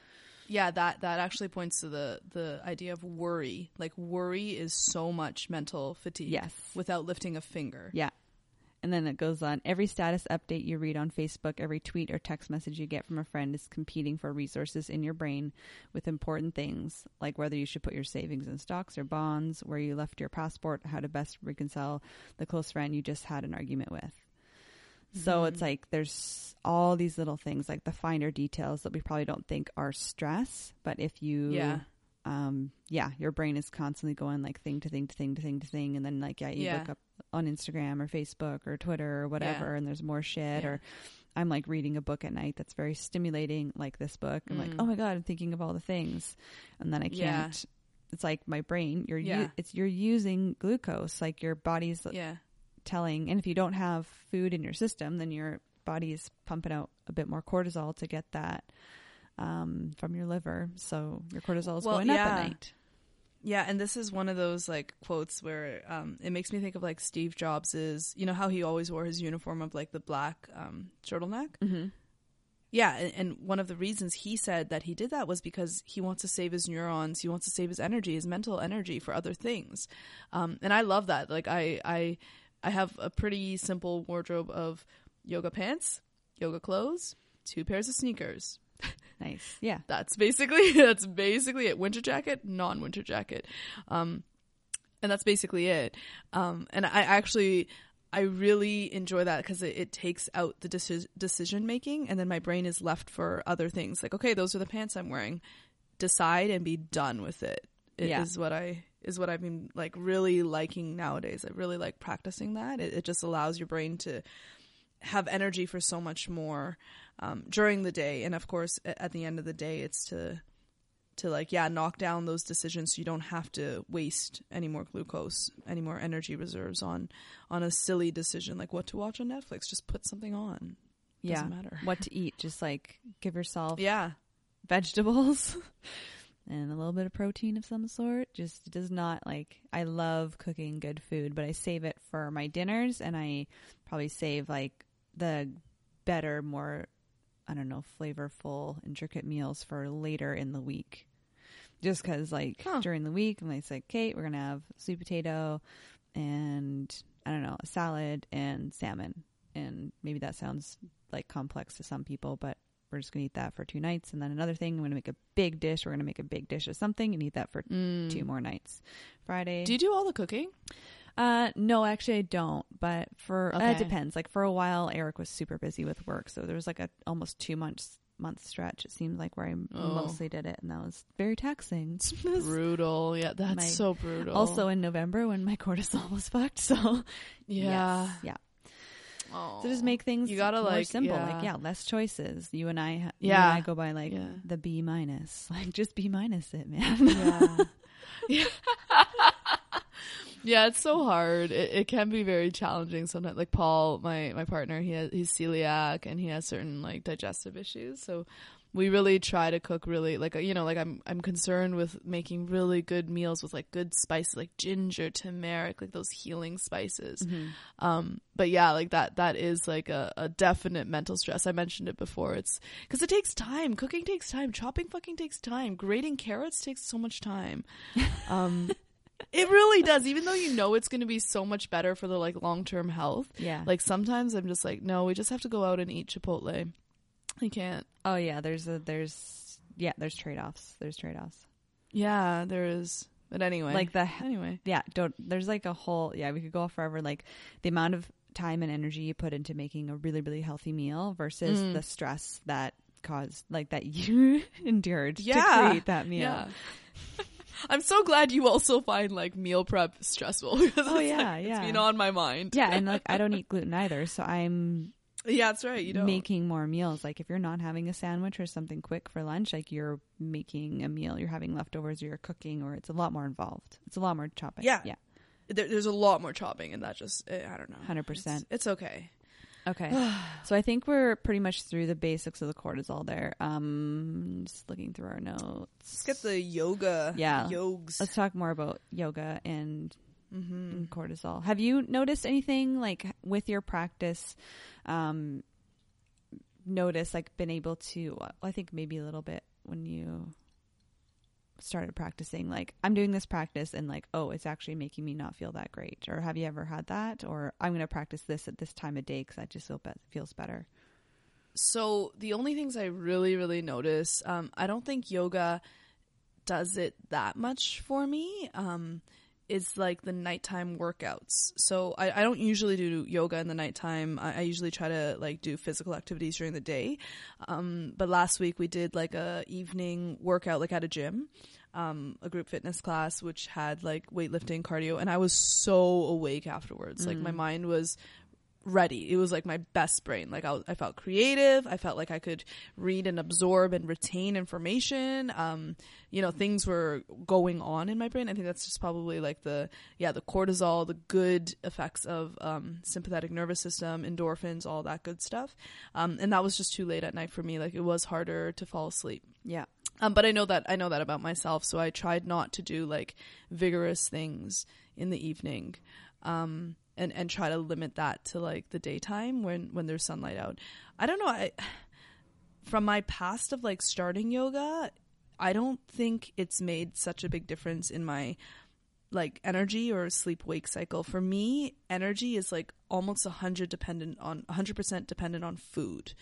yeah, that that actually points to the the idea of worry. Like worry is so much mental fatigue yes. without lifting a finger. Yeah. And then it goes on. Every status update you read on Facebook, every tweet or text message you get from a friend is competing for resources in your brain with important things like whether you should put your savings in stocks or bonds, where you left your passport, how to best reconcile the close friend you just had an argument with. So Mhm. it's like there's all these little things like the finer details that we probably don't think are stress, but if you Yeah. um yeah, your brain is constantly going like thing to thing to thing to thing to thing and then like yeah, you Yeah. look up on Instagram or Facebook or Twitter or whatever and there's more shit Yeah. or I'm like reading a book at night that's very stimulating like this book. I'm like, Mm. "Oh my god, I'm thinking of all the things." And then I can't it's like my brain, you're u- Yeah. it's you're using glucose like your body's Yeah. Telling and if you don't have food in your system then your body's pumping out a bit more cortisol to get that um, from your liver so your cortisol is Well, going up yeah. at night Yeah, and this is one of those like quotes where um, it makes me think of like Steve Jobs is, you know how he always wore his uniform of like the black um, turtleneck. mm-hmm. Yeah, and, and one of the reasons he said that he did that was because he wants to save his neurons, he wants to save his energy, his mental energy for other things. Um, and I love that. Like I, I, I have a pretty simple wardrobe of yoga pants, yoga clothes, two pairs of sneakers, [LAUGHS] nice yeah that's basically [LAUGHS] that's basically it. Winter jacket, non winter jacket, um, and that's basically it. Um, and I actually I really enjoy that because it, it takes out the deci- decision making, and then my brain is left for other things. Like, okay, those are the pants I'm wearing. Decide and be done with it. It Yeah. is what I is what I've been like really liking nowadays. I really like practicing that. It, it just allows your brain to have energy for so much more um, during the day, and of course, at the end of the day, it's to to like yeah knock down those decisions so you don't have to waste any more glucose, any more energy reserves on on a silly decision like what to watch on Netflix. Just put something on. yeah Doesn't matter. what to eat just like give yourself Yeah, vegetables [LAUGHS] and a little bit of protein of some sort. Just does not like i love cooking good food but i save it for my dinners and i probably save like the better more i don't know flavorful intricate meals for later in the week. Just because like Huh. during the week i'm like say kate we're gonna have sweet potato and i don't know a salad and salmon. And maybe that sounds like complex to some people but we're just gonna eat that for two nights and then another thing i'm gonna make a big dish we're gonna make a big dish of something and eat that for Mm. two more nights friday Do you do all the cooking? uh no actually i don't but for uh, it depends like for a while eric was super busy with work so there was like a almost two months month stretch it seemed like where i Oh. mostly did it and that was very taxing [LAUGHS] Brutal. Yeah, that's My- so brutal. also in november when my cortisol [LAUGHS] was fucked so yeah. yes, yeah Oh. So just make things You gotta, more like, simple. yeah. Like yeah, less choices. You and I, ha- Yeah. and I go by like Yeah. the B minus. [LAUGHS] Like just B minus it, man. Yeah. [LAUGHS] yeah. Yeah, it's so hard. It, it can be very challenging sometimes. Like Paul, my my partner, he has he's celiac and he has certain like digestive issues. So we really try to cook really like you know like I'm I'm concerned with making really good meals with like good spices like ginger, turmeric, like those healing spices. Um, but yeah, like that that is like a, a definite mental stress. I mentioned it before. It's because it takes time. Cooking takes time. Chopping fucking takes time. Grating carrots takes so much time. [LAUGHS] Um, it really does. Even though you know it's going to be so much better for the like long term health. yeah. Like sometimes I'm just like, no, we just have to go out and eat Chipotle. I can't. oh yeah, there's a there's yeah, there's trade offs. There's trade offs. Yeah, there is. But anyway, Like the [LAUGHS] anyway. yeah, don't there's like a whole yeah, we could go forever like the amount of time and energy you put into making a really really healthy meal versus Mm. the stress that caused like that [LAUGHS] you endured to create that meal. Yeah. [LAUGHS] I'm so glad you also find like meal prep stressful Oh, yeah, like, yeah. it's been on my mind. Yeah, and like I don't eat gluten either, so I'm yeah, that's right. You don't. making more meals. Like if you're not having a sandwich or something quick for lunch, like you're making a meal, you're having leftovers, or you're cooking, or it's a lot more involved. It's a lot more chopping. Yeah. yeah, there, there's a lot more chopping, and that just eh, I don't know. 100%. It's, it's okay. Okay, [SIGHS] so I think we're pretty much through the basics of the cortisol there. Um, just looking through our notes. Let's get the yoga. Yeah. yogs. Let's talk more about yoga and mm-hmm. and cortisol. Have you noticed anything like with your practice? Um, notice like been able to? I think maybe a little bit when you started practicing. Like I'm doing this practice and like oh, it's actually making me not feel that great. Or have you ever had that? Or I'm going to practice this at this time of day because I just feel be- feels better. So the only things I really, really notice, um, I don't think yoga does it that much for me. Um, is like the nighttime workouts. So I, I don't usually do yoga in the nighttime. I, I usually try to like do physical activities during the day. Um, but last week we did like a evening workout, like at a gym, um, a group fitness class, which had like weightlifting, cardio, and I was so awake afterwards. Like my mind was ready. It was like my best brain. Like I, was, I felt creative. I felt like I could read and absorb and retain information. Um, you know, things were going on in my brain. I think that's just probably like the yeah the cortisol, the good effects of um, sympathetic nervous system, endorphins, all that good stuff. Um, and that was just too late at night for me. Like it was harder to fall asleep. Yeah. Um, but I know that I know that about myself, so I tried not to do like vigorous things in the evening, um, and and try to limit that to like the daytime when when there's sunlight out. I don't know. I from my past of like starting yoga, I don't think it's made such a big difference in my like energy or sleep wake cycle. For me, energy is like almost a hundred dependent on hundred percent dependent on food.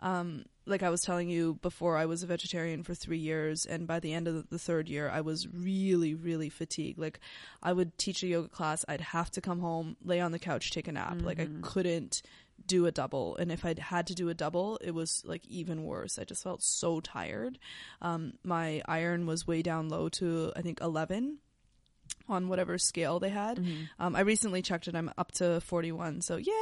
Um, like I was telling you before, I was a vegetarian for three years, and by the end of the third year, I was really, really fatigued. Like I would teach a yoga class, I'd have to come home, lay on the couch, take a nap. Like I couldn't do a double, and if I'd had to do a double, it was like even worse. I just felt so tired. Um, my iron was way down low to I think eleven on whatever scale they had. Um, I recently checked it. I'm up to 41. So yay,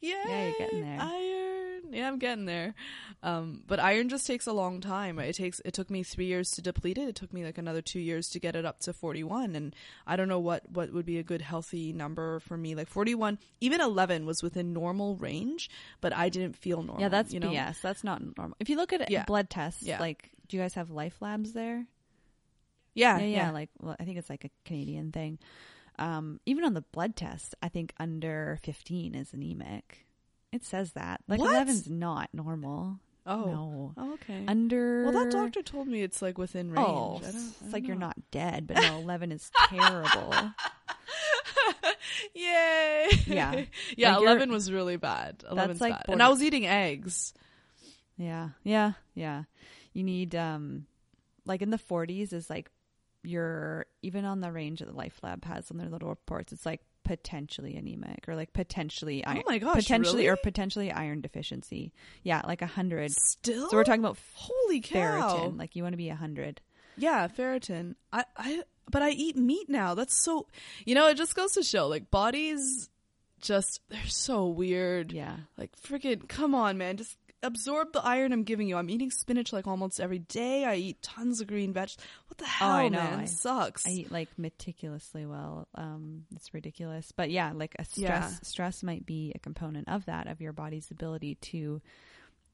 yay. Yeah, you're getting there. Iron. Yeah, I'm getting there. Um, but iron just takes a long time. It takes, it took me three years to deplete it. It took me like another two years to get it up to 41. And I don't know what, what would be a good healthy number for me. Like 41, even 11 was within normal range, but I didn't feel normal. Yeah, that's you know? BS. That's not normal. If you look at Yeah. blood tests, Yeah. like, do you guys have LifeLabs there? Yeah, yeah, yeah. yeah. Like, well, I think it's like a Canadian thing. Um, even on the blood test, I think under 15 is anemic. It says that. Like, What? 11's not normal. Oh. No. Oh, okay. Under. well, that doctor told me it's like within range. Oh, I don't, I it's don't like you're not dead, but no, [LAUGHS] 11 is terrible. [LAUGHS] Yay! Yeah. [LAUGHS] yeah. Like, Eleven was really bad. Eleven's like bad, and I was eating eggs. Yeah, yeah, yeah. You need um, like in the 40s is like you're even on the range that the Life Lab has on their little reports. It's like potentially anemic or like potentially oh iron. Oh my gosh, potentially or potentially iron deficiency. Yeah, like a hundred. Still, So we're talking about holy cow. ferritin. Like you want to be a hundred. Yeah, ferritin. I, I, but I eat meat now. That's so. You know, it just goes to show, like bodies just they're so weird. Yeah. Like freaking come on, man. Just absorb the iron I'm giving you. I'm eating spinach like almost every day. I eat tons of green vegetables. What the hell, Oh, I know. man? I- Sucks. I eat like meticulously well. Um, it's ridiculous. But yeah, like a stress Yeah. stress might be a component of that, of your body's ability to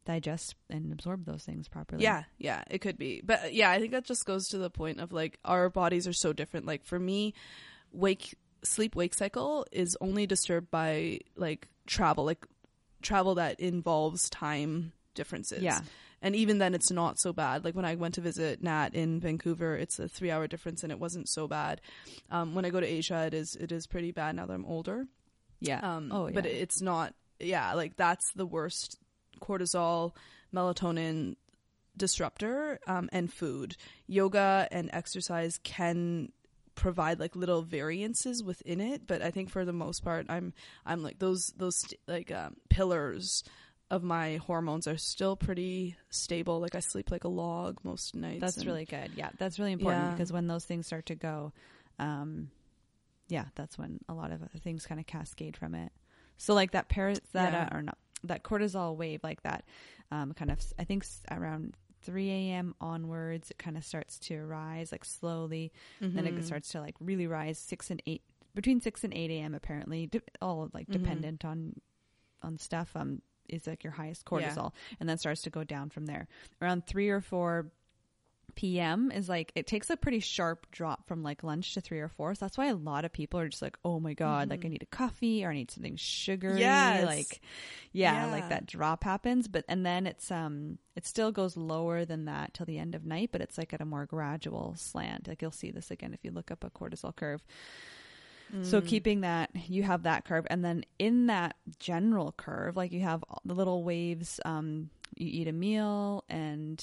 digest and absorb those things properly. Yeah, yeah, it could be. But yeah, I think that just goes to the point of like our bodies are so different. Like for me, wake sleep wake cycle is only disturbed by like travel, like travel that involves time differences. Yeah. And even then it's not so bad. Like when I went to visit Nat in Vancouver, it's a 3-hour difference and it wasn't so bad. Um when I go to Asia, it is it is pretty bad now that I'm older. Yeah. Um, oh, yeah. But it's not, yeah, like that's the worst cortisol, melatonin disruptor, um, and food. Yoga and exercise can provide like little variances within it, but I think for the most part, I'm, I'm like those, those like, um, pillars of my hormones are still pretty stable. Like I sleep like a log most nights. That's and- really good. Yeah, that's really important Yeah. because when those things start to go, um, yeah, that's when a lot of other things kind of cascade from it. So like that paras that Yeah. uh, or not that cortisol wave like that, um, kind of I think around 3 a.m. onwards, it kind of starts to rise like slowly. Then Mhm. it starts to like really rise six and eight between six and eight a.m. Apparently, de- all like Mhm. dependent on on stuff. Um, is like your highest Yeah. cortisol, and then starts to go down from there. Around three or four p.m. is like it takes a pretty sharp drop from like lunch to three or four. So that's why a lot of people are just like, oh my god, like I need a coffee or I need something sugary. Yes. Like, yeah, Yeah. like that drop happens, but and then it's um it still goes lower than that till the end of night, but it's like at a more gradual slant. Like you'll see this again if you look up a cortisol curve. So Mm. keeping that, you have that curve, and then in that general curve, like you have all the little waves. Um, you eat a meal, and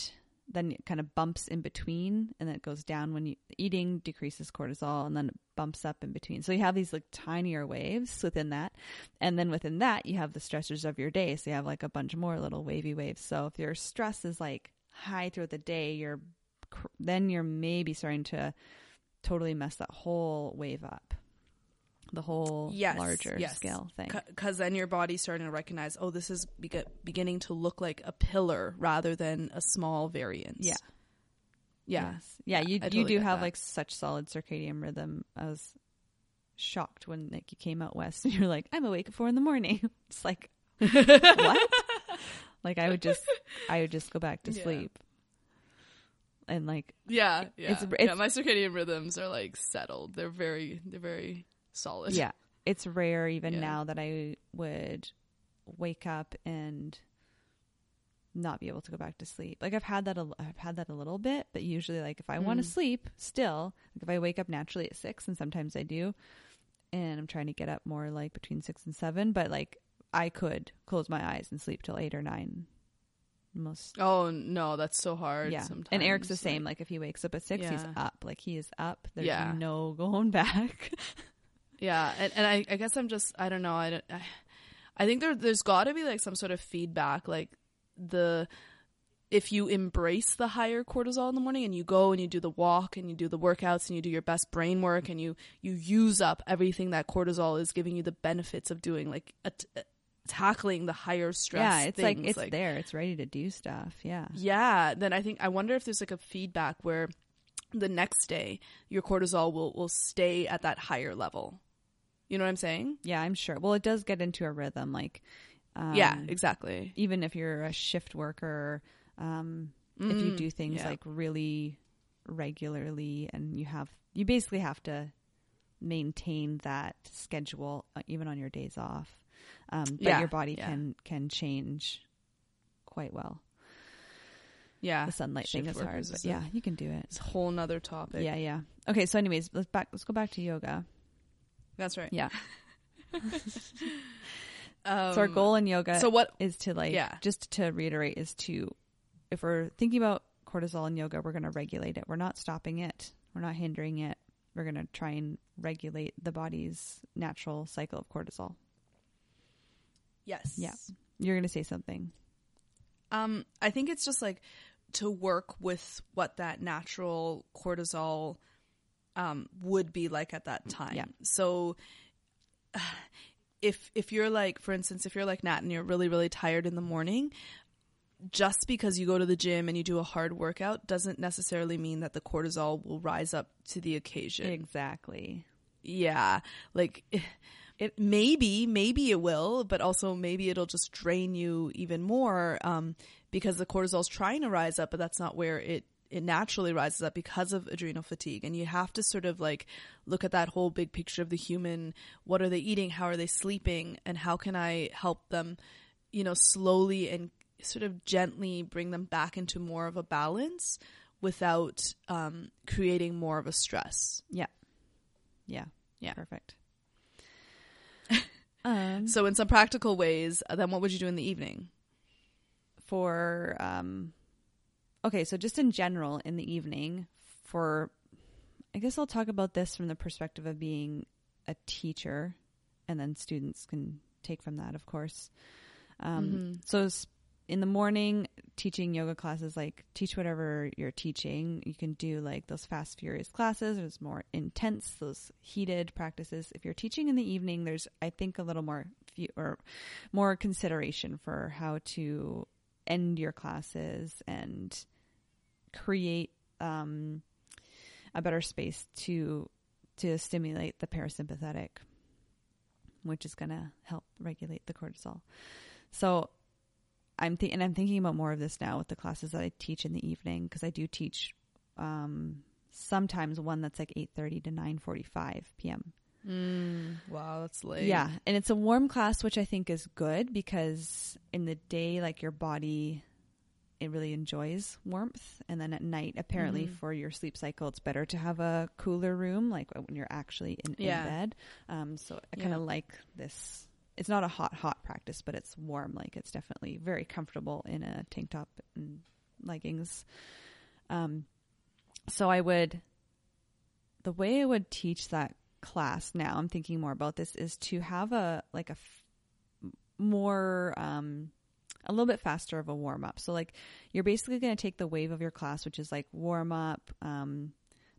then it kind of bumps in between, and then it goes down when you eating decreases cortisol, and then it bumps up in between. So you have these like tinier waves within that, and then within that you have the stressors of your day. So you have like a bunch more little wavy waves. So if your stress is like high throughout the day, you're then you're maybe starting to totally mess that whole wave up the whole Yes, larger yes. scale thing. because then your body's starting to recognize, oh, this is beg- beginning to look like a pillar rather than a small variance. Yeah. yeah, Yes. Yeah, you I you do have that. like such solid circadian rhythm. I was shocked when like you came out west [LAUGHS] and you're like, I'm awake at four in the morning. [LAUGHS] It's like what? [LAUGHS] like I would just I would just go back to Yeah. sleep. And like yeah, yeah. It's- yeah, my circadian rhythms are like settled. They're very, they're very solid. yeah, it's rare even Yeah. now that I would wake up and not be able to go back to sleep. Like I've had that a, I've had that a little bit, but usually like if I want to Mm. sleep still, like if I wake up naturally at 6 and sometimes I do and I'm trying to get up more like between 6 and 7, but like I could close my eyes and sleep till 8 or 9 most Oh no, that's so hard. yeah. Sometimes. And Eric's the same like if he wakes up at 6, he's up. Like he is up. There's Yeah. no [LAUGHS] going back. Yeah, and, and I, I guess I'm just I don't know I, don't- I, I think there there's got to be like some sort of feedback like the if you embrace the higher cortisol in the morning and you go and you do the walk and you do the workouts and you do your best brain work and you you use up everything that cortisol is giving you the benefits of doing like at, tackling the higher stress yeah, it's like things, it's there. It's ready to do stuff. Yeah. yeah then i think i wonder if there's like a feedback where the next day your cortisol will will stay at that higher level you know what i'm saying Yeah, I'm sure. Well, it does get into a rhythm. Like, um, yeah exactly Even if you're a shift worker, um, if you Mm, do things yeah. like really regularly, and you have, you basically have to maintain that schedule uh, even on your days off. Um, but Yeah, your body yeah. can can change quite well. yeah The sunlight thing shift is hard, but yeah, you can do it. it's a whole nother topic Yeah, yeah. Okay, so anyways, let's back. Let's go back to yoga. That's right. Yeah. um, [LAUGHS] so our goal in yoga so what is to like Yeah. just to reiterate is to if we're thinking about cortisol in yoga we're going to regulate it. We're not stopping it. We're not hindering it. We're going to try and regulate the body's natural cycle of cortisol. Yes. Yeah. you're going to say something. Um, I think it's just like to work with what that natural cortisol um, would be like at that time. Yeah. So [SIGHS] if if you're like for instance if you're like Nat and you're really really tired in the morning just because you go to the gym and you do a hard workout doesn't necessarily mean that the cortisol will rise up to the occasion. Exactly. Yeah. Like [SIGHS] it maybe maybe it will, but also maybe it'll just drain you even more um, because the cortisol's trying to rise up, but that's not where it it naturally rises up because of adrenal fatigue and you have to sort of like look at that whole big picture of the human what are they eating how are they sleeping and how can i help them you know slowly and sort of gently bring them back into more of a balance without um, creating more of a stress Yeah. Yeah. Yeah. Perfect. [LAUGHS] um, so in some practical ways then what would you do in the evening for um okay so just in general in the evening for i guess i'll talk about this from the perspective of being a teacher and then students can take from that of course. Um Mhm. so in the morning teaching yoga classes like teach whatever you're teaching. You can do like those fast furious classes. There's more intense those heated practices. If you're teaching in the evening there's i think a little more few, or more consideration for how to end your classes and create um, a better space to to stimulate the parasympathetic, which is going to help regulate the cortisol. So I'm th- and I'm thinking about more of this now with the classes that I teach in the evening because I do teach um, sometimes one that's like 8:30 to 9:45 p.m. mm, wow that's late Yeah, and it's a warm class, which I think is good because in the day, like your body, it really enjoys warmth, and then at night, apparently Mhm. for your sleep cycle, it's better to have a cooler room, like when you're actually in, Yeah. in bed. Um, so I kind Yeah. of like this. It's not a hot, hot practice, but it's warm. Like it's definitely very comfortable in a tank top and leggings. Um, so I would, the way I would teach that class now, I'm thinking more about this, is to have a like a f- more um a little bit faster of a warm up. So like you're basically going to take the wave of your class, which is like warm up, um,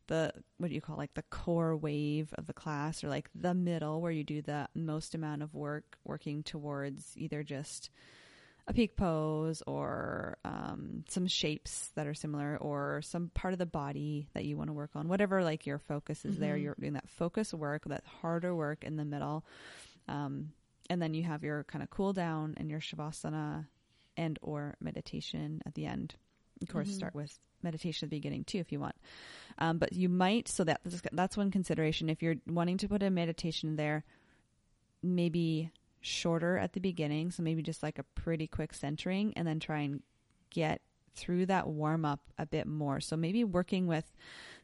the what do you call like the core wave of the class, or like the middle where you do the most amount of work, working towards either just a peak pose or um, some shapes that are similar or some part of the body that you want to work on whatever like your focus is there Mhm. you're doing that focus work that harder work in the middle um, and then you have your kind of cool down and your shavasana and or meditation at the end. Of course Mhm. start with meditation at the beginning too if you want. Um, but you might so that that's one consideration. If you're wanting to put a meditation there maybe shorter at the beginning so maybe just like a pretty quick centering and then try and get through that warm up a bit more. So maybe working with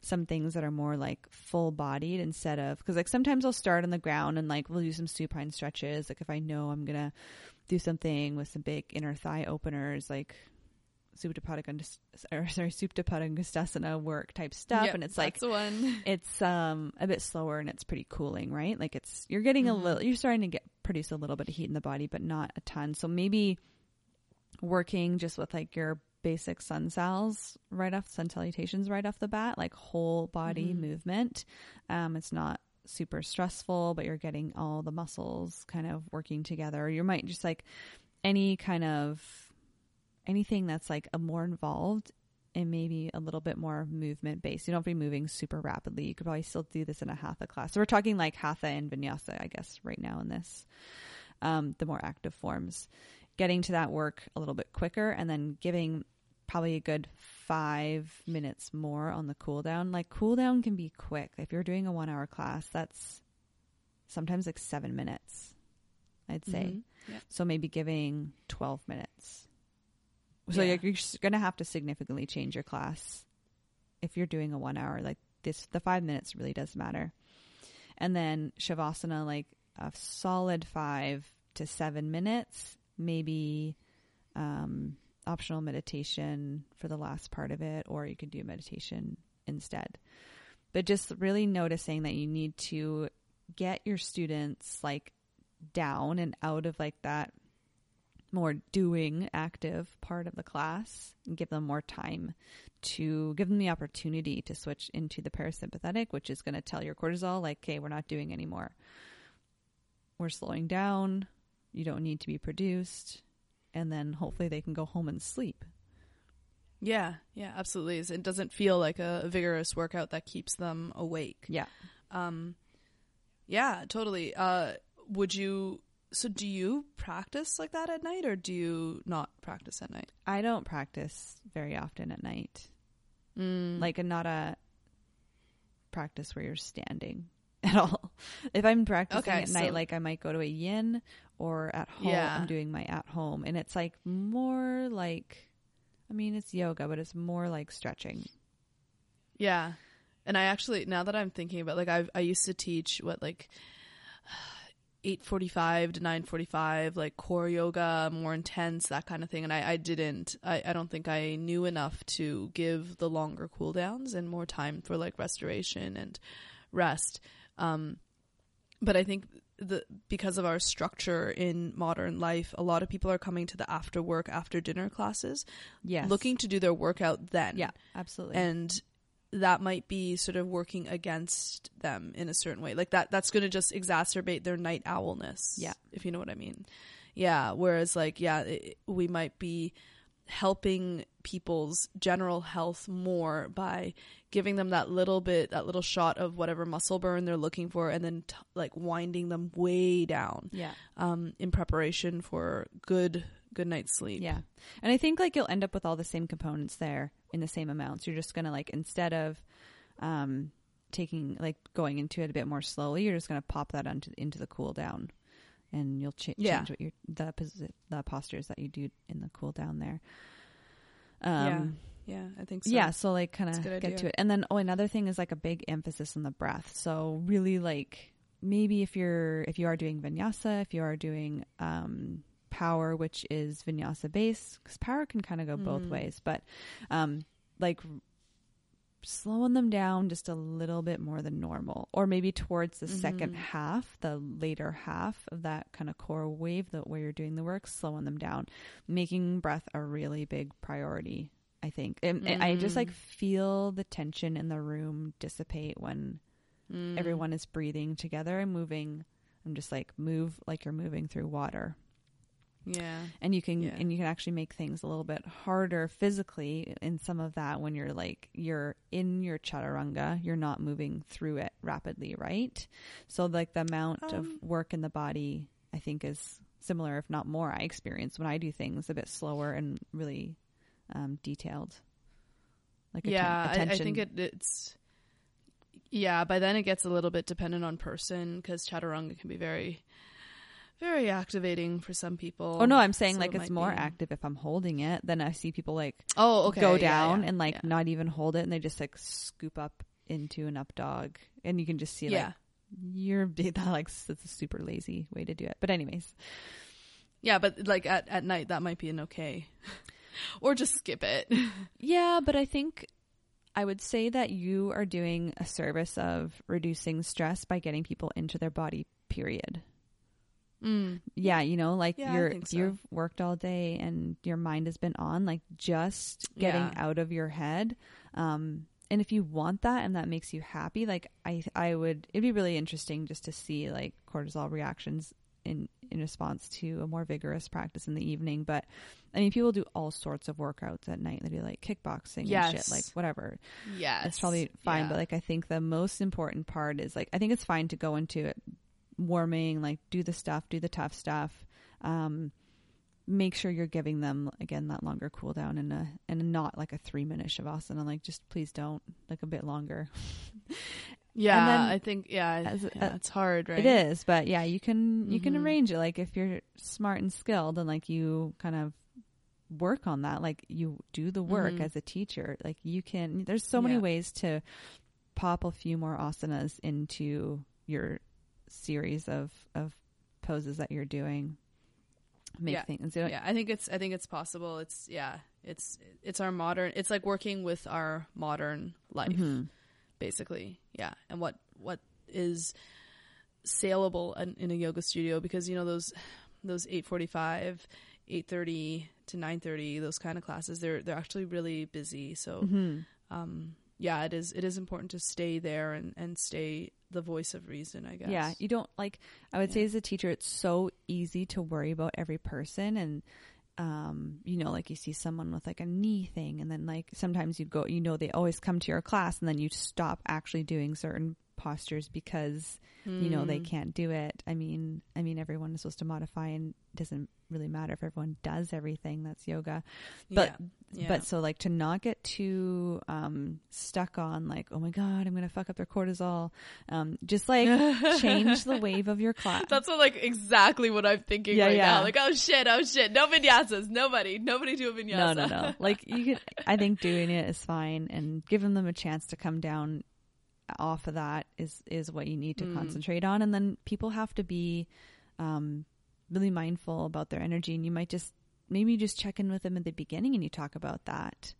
some things that are more like full bodied instead of because like sometimes I'll start on the ground and like we'll do some supine stretches. Like if I know I'm gonna do something with some big inner thigh openers like Supta Padangusthasana or sorry Supta Padangusthasana work type stuff Yep, and it's like one [LAUGHS] it's um a bit slower and it's pretty cooling, right? Like it's you're getting a Mhm. little you're starting to get produce a little bit of heat in the body, but not a ton. So maybe working just with like your basic sun salves right off sun salutations right off the bat, like whole body Mhm. movement. Um it's not super stressful, but you're getting all the muscles kind of working together. You might just like any kind of anything that's like a more involved and maybe a little bit more movement based. You don't have to be moving super rapidly. You could probably still do this in a hatha class. So we're talking like hatha and vinyasa, I guess, right now in this, um, the more active forms. Getting to that work a little bit quicker and then giving probably a good five minutes more on the cool down. Like cool down can be quick. If you're doing a one hour class, that's sometimes like seven minutes, I'd say. Mhm. Yeah. So maybe giving 12 minutes. So Yeah. you're, you're going to have to significantly change your class if you're doing a one hour. Like this, the five minutes really does matter. And then Shavasana, like a solid five to seven minutes, maybe um, optional meditation for the last part of it, or you could do meditation instead. But just really noticing that you need to get your students like down and out of like that more doing active part of the class and give them more time to give them the opportunity to switch into the parasympathetic, which is going to tell your cortisol, like, okay, we're not doing anymore. we're slowing down. You don't need to be produced. And then hopefully they can go home and sleep. Yeah, yeah, absolutely. It doesn't feel like a vigorous workout that keeps them awake. Yeah. Um, yeah, totally. Uh, would you? So, do you practice like that at night, or do you not practice at night? I don't practice very often at night. Mm. Like, not a practice where you're standing [LAUGHS] at all. If I'm practicing Okay, at night, like I might go to a yin or at home, Yeah. I'm doing my at home. And it's like more like, I mean, it's yoga, but it's more like stretching. Yeah. And I actually now that I'm thinking about like I I used to teach what like [SIGHS] 8:45 to 9:45 like core yoga, more intense that kind of thing and I I didn't I I don't think I knew enough to give the longer cool downs and more time for like restoration and rest. Um but I think the because of our structure in modern life, a lot of people are coming to the after work, after dinner classes, Yes. looking to do their workout then Yeah, absolutely. and that might be sort of working against them in a certain way like that that's going to just exacerbate their night owlness Yeah. if you know what i mean yeah whereas like yeah it, we might be helping people's general health more by giving them that little bit that little shot of whatever muscle burn they're looking for and then t- like winding them way down yeah. um in preparation for good good night's sleep Yeah. And I think like you'll end up with all the same components there in the same amounts. You're just going to like instead of um taking like going into it a bit more slowly, you're just going to pop that onto into the cool down. And you'll ch- Yeah. change what your the posi- the postures that you do in the cool down there. Um yeah i think so yeah, so like kind of get idea. to it. And then oh another thing is like a big emphasis on the breath. So really like maybe if you're if you are doing vinyasa, if you are doing um power which is vinyasa base cuz power can kind of go both Mm. ways, but um like slowing them down just a little bit more than normal or maybe towards the second Mhm. half the later half of that kind of core wave that where you're doing the work slowing them down making breath a really big priority i think and, and i just like feel the tension in the room dissipate when Mm. everyone is breathing together and moving i'm just like move like you're moving through water yeah and you can Yeah. and you can actually make things a little bit harder physically in some of that when you're like you're in your chaturanga you're not moving through it rapidly right so like the amount Um, of work in the body i think is similar if not more i experience when i do things a bit slower and really um, detailed like atten- yeah, I, I think it, it's yeah. By then, it gets a little bit dependent on person because chaturanga can be very, very activating for some people. Oh no, I'm saying So like it it's more be- active if I'm holding it. Then I see people like Oh, okay, go down yeah, and like yeah. not even hold it and they just like scoop up into an up dog and you can just see yeah, like you're [LAUGHS] that like it's a super lazy way to do it but anyways yeah. But like at at night, that might be an okay, [LAUGHS] or just skip it. [LAUGHS] yeah but i think i would say that you are doing a service of reducing stress by getting people into their body period mm. yeah you know like Yeah, you're so. you've worked all day and your mind has been on like just getting Yeah. out of your head um and if you want that and that makes you happy like i i would it'd be really interesting just to see like cortisol reactions in in response to a more vigorous practice in the evening but i mean people do all sorts of workouts at night they do like kickboxing and Yes. shit like whatever Yes, it's probably fine Yeah. but like i think the most important part is like i think it's fine to go into it warming like do the stuff do the tough stuff um make sure you're giving them again that longer cool down and a and not like a three minute shavasana like just please don't like a bit longer [LAUGHS] yeah. then I think yeah, as- yeah, uh, it's hard, right? it is but yeah you can you can Mhm. arrange it like if you're smart and skilled and like you kind of work on that like you do the work Mhm. as a teacher like you can there's so many ways to pop a few more asanas into your series of of poses that you're doing make Yeah. things do it yeah i think it's i think it's possible it's yeah it's it's our modern it's like working with our modern life Mhm. basically yeah and what what is saleable in, in a yoga studio because you know those those 845 830 to 930 those kind of classes they're they're actually really busy so Mhm. um yeah, it is it is important to stay there and and stay the voice of reason. I guess. Yeah, you don't like. I would say as a teacher, it's so easy to worry about every person, and um, you know, like you see someone with like a knee thing, and then like sometimes you go, you know, they always come to your class, and then you stop actually doing certain postures because you know they Mm. can't do it. I mean, I mean, everyone is supposed to modify, and it doesn't really matter if everyone does everything. That's yoga, but yeah. but so like to not get too um stuck on like oh my god i'm gonna fuck up their cortisol um just like [LAUGHS] change the wave of your class That's what, like exactly what I'm thinking Yeah, right yeah. now. Like, oh shit, oh shit, no vinyasas, nobody, nobody do a no no no like you could i think doing it is fine and giving them a chance to come down off of that is is what you need to Mm. concentrate on and then people have to be um really mindful about their energy and you might just maybe just check in with them at the beginning and you talk about that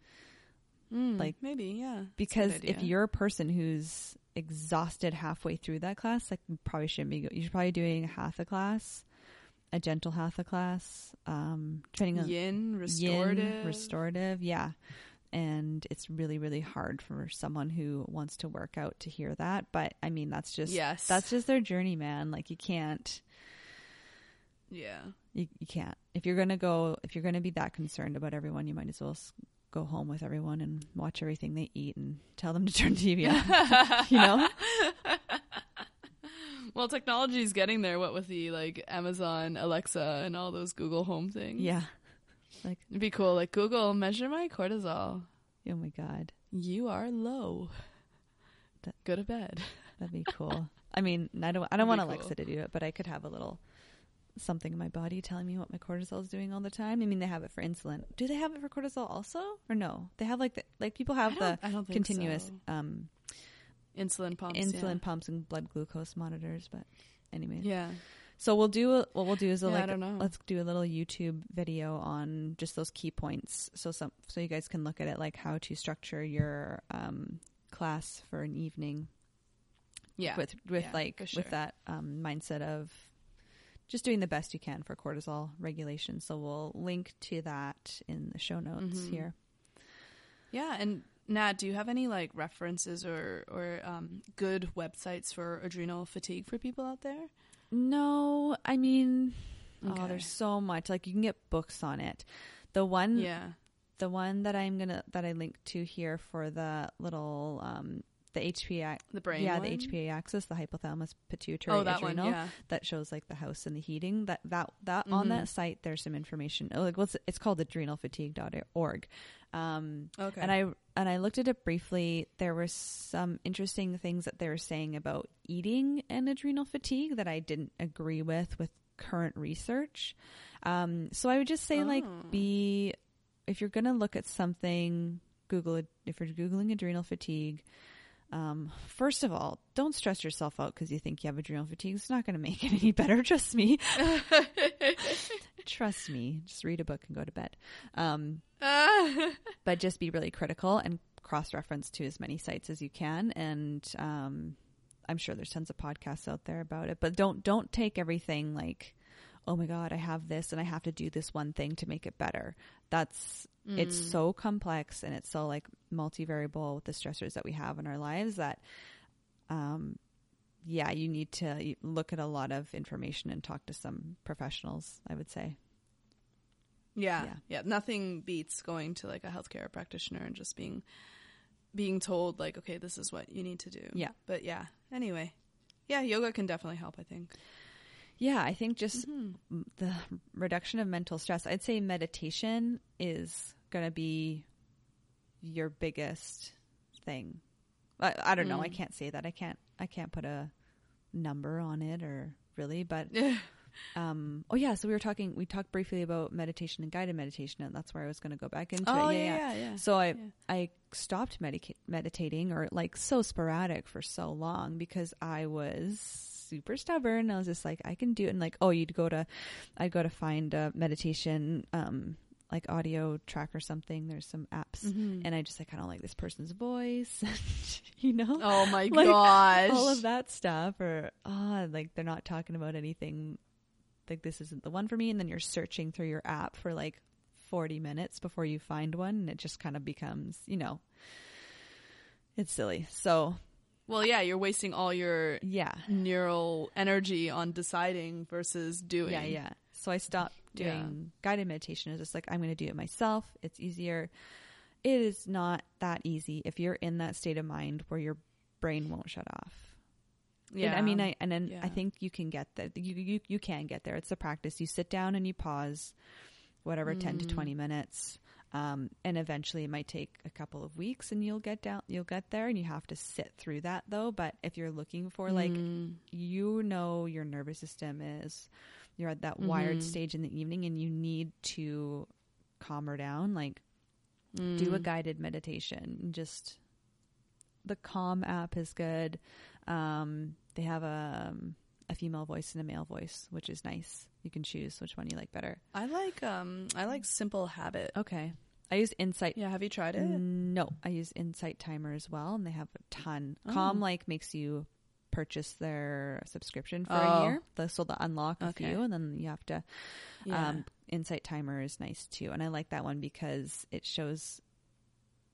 Mm, Like- maybe, yeah. Because if you're a person who's exhausted halfway through that class, like you probably shouldn't be. You should probably doing half a class, a gentle hatha class, um, training on yin restorative, yin, restorative, yeah. And it's really, really hard for someone who wants to work out to hear that. But I mean, that's just yes, that's just their journey, man. Like you can't, yeah. you, you can't. If you're gonna go, if you're gonna be that concerned about everyone, you might as well go home with everyone and watch everything they eat and tell them to turn TV off. [LAUGHS] you know? [LAUGHS] well, technology is getting there. What with the like Amazon Alexa and all those Google Home things. Yeah. It'd be cool. Like Google, measure my cortisol. Oh my god, You are low. That- Go to bed. [LAUGHS] that'd be cool. I mean, I don't. I That'd don't want Alexa cool. to do it, but I could have a little something in my body telling me what my cortisol is doing all the time. I mean, they have it for insulin. Do they have it for cortisol also, or no? They have like the, like people have the I don't think continuous so. um, insulin pumps. insulin pumps and blood glucose monitors. But anyways, Yeah. So we'll do a, what we'll do is Yeah, like let's do a little YouTube video on just those key points, so some so you guys can look at it like how to structure your um, class for an evening Yeah. with with Yeah, like sure. with that um, mindset of just doing the best you can for cortisol regulation. So we'll link to that in the show notes Mhm. here. Yeah, and Nat, do you have any like references or or um, good websites for adrenal fatigue for people out there? No, I mean, oh, there's so much. Like you can get books on it. The one, Yeah. the one that I'm gonna that I linked to here for the little um the HPA, The brain. yeah, one? the HPA axis, the hypothalamus pituitary Oh, that adrenal. one. Yeah. that shows like the house and the heating that that that on Mhm. that site there's some information oh, like what's it's called adrenalfatigue.org um Okay. and i and i looked at it briefly there were some interesting things that they were saying about eating and adrenal fatigue that i didn't agree with with current research um so i would just say like Oh. be if you're gonna look at something google it if you're googling adrenal fatigue um, first of all, don't stress yourself out because you think you have adrenal fatigue. It's not going to make it [LAUGHS] any better. Trust me. [LAUGHS] Trust me. Just read a book and go to bed. Um, [LAUGHS] but just be really critical and cross reference to as many sites as you can. And um, I'm sure there's tons of podcasts out there about it. But don't don't take everything like, oh my god, I have this and I have to do this one thing to make it better. That's it's Mm. so complex and it's so like multivariable with the stressors that we have in our lives that um yeah you need to look at a lot of information and talk to some professionals i would say Yeah, Yeah. yeah, Nothing beats going to like a healthcare practitioner and just being being told like, okay, this is what you need to do. Yeah. But yeah. Anyway, yeah, yoga can definitely help. I think. Yeah i think just Mhm. the reduction of mental stress i'd say meditation is going to be your biggest thing i, I don't know i Mm. can't say that i can't i can't put a number on it or really but [LAUGHS] um oh yeah so we were talking we talked briefly about meditation and guided meditation and that's where i was going to go back into oh it yeah, yeah, yeah. so i Yeah. i stopped medica- meditating or like so sporadic for so long because i was super stubborn. I was just like i can do it. And like oh you'd go to i'd go to find a meditation um like audio track or something. There's some apps. Mhm. and i just like i don't like this person's voice [LAUGHS] you know? Oh my [LAUGHS] like, gosh, all of that stuff or ah like they're not talking about anything like this isn't the one for me. And then you're searching through your app for like 40 minutes before you find one. And it just kind of becomes you know It's silly. So Well, yeah, you're wasting all your yeah, neural energy on deciding versus doing. yeah, yeah. So I stopped Yeah. doing guided meditation. It's just like I'm going to do it myself. It's easier. It is not that easy if you're in that state of mind where your brain won't shut off. Yeah. And I mean, I and then Yeah. I think you can get there. You, you you can get there. It's a practice. You sit down and you pause, whatever, ten to Mm. twenty minutes, um, and eventually it might take a couple of weeks, and you'll get down. You'll get there, and you have to sit through that though. But if you're looking for like, Mm. you know, your nervous system is, you're at that wired Mhm. stage in the evening, and you need to calm her down. Like, do a Mm. guided meditation. and Just the Calm app is good. Um, they have a um, a female voice and a male voice, which is nice. You can choose which one you like better. I like um I like Simple Habit. Okay, I use Insight. Yeah, have you tried it? No, I use Insight Timer as well, and they have a ton. Oh. Calm like makes you purchase their subscription for Oh. a year, the, so they'll unlock a Okay. few, and then you have to Yeah. Um, Insight Timer is nice too, and I like that one because it shows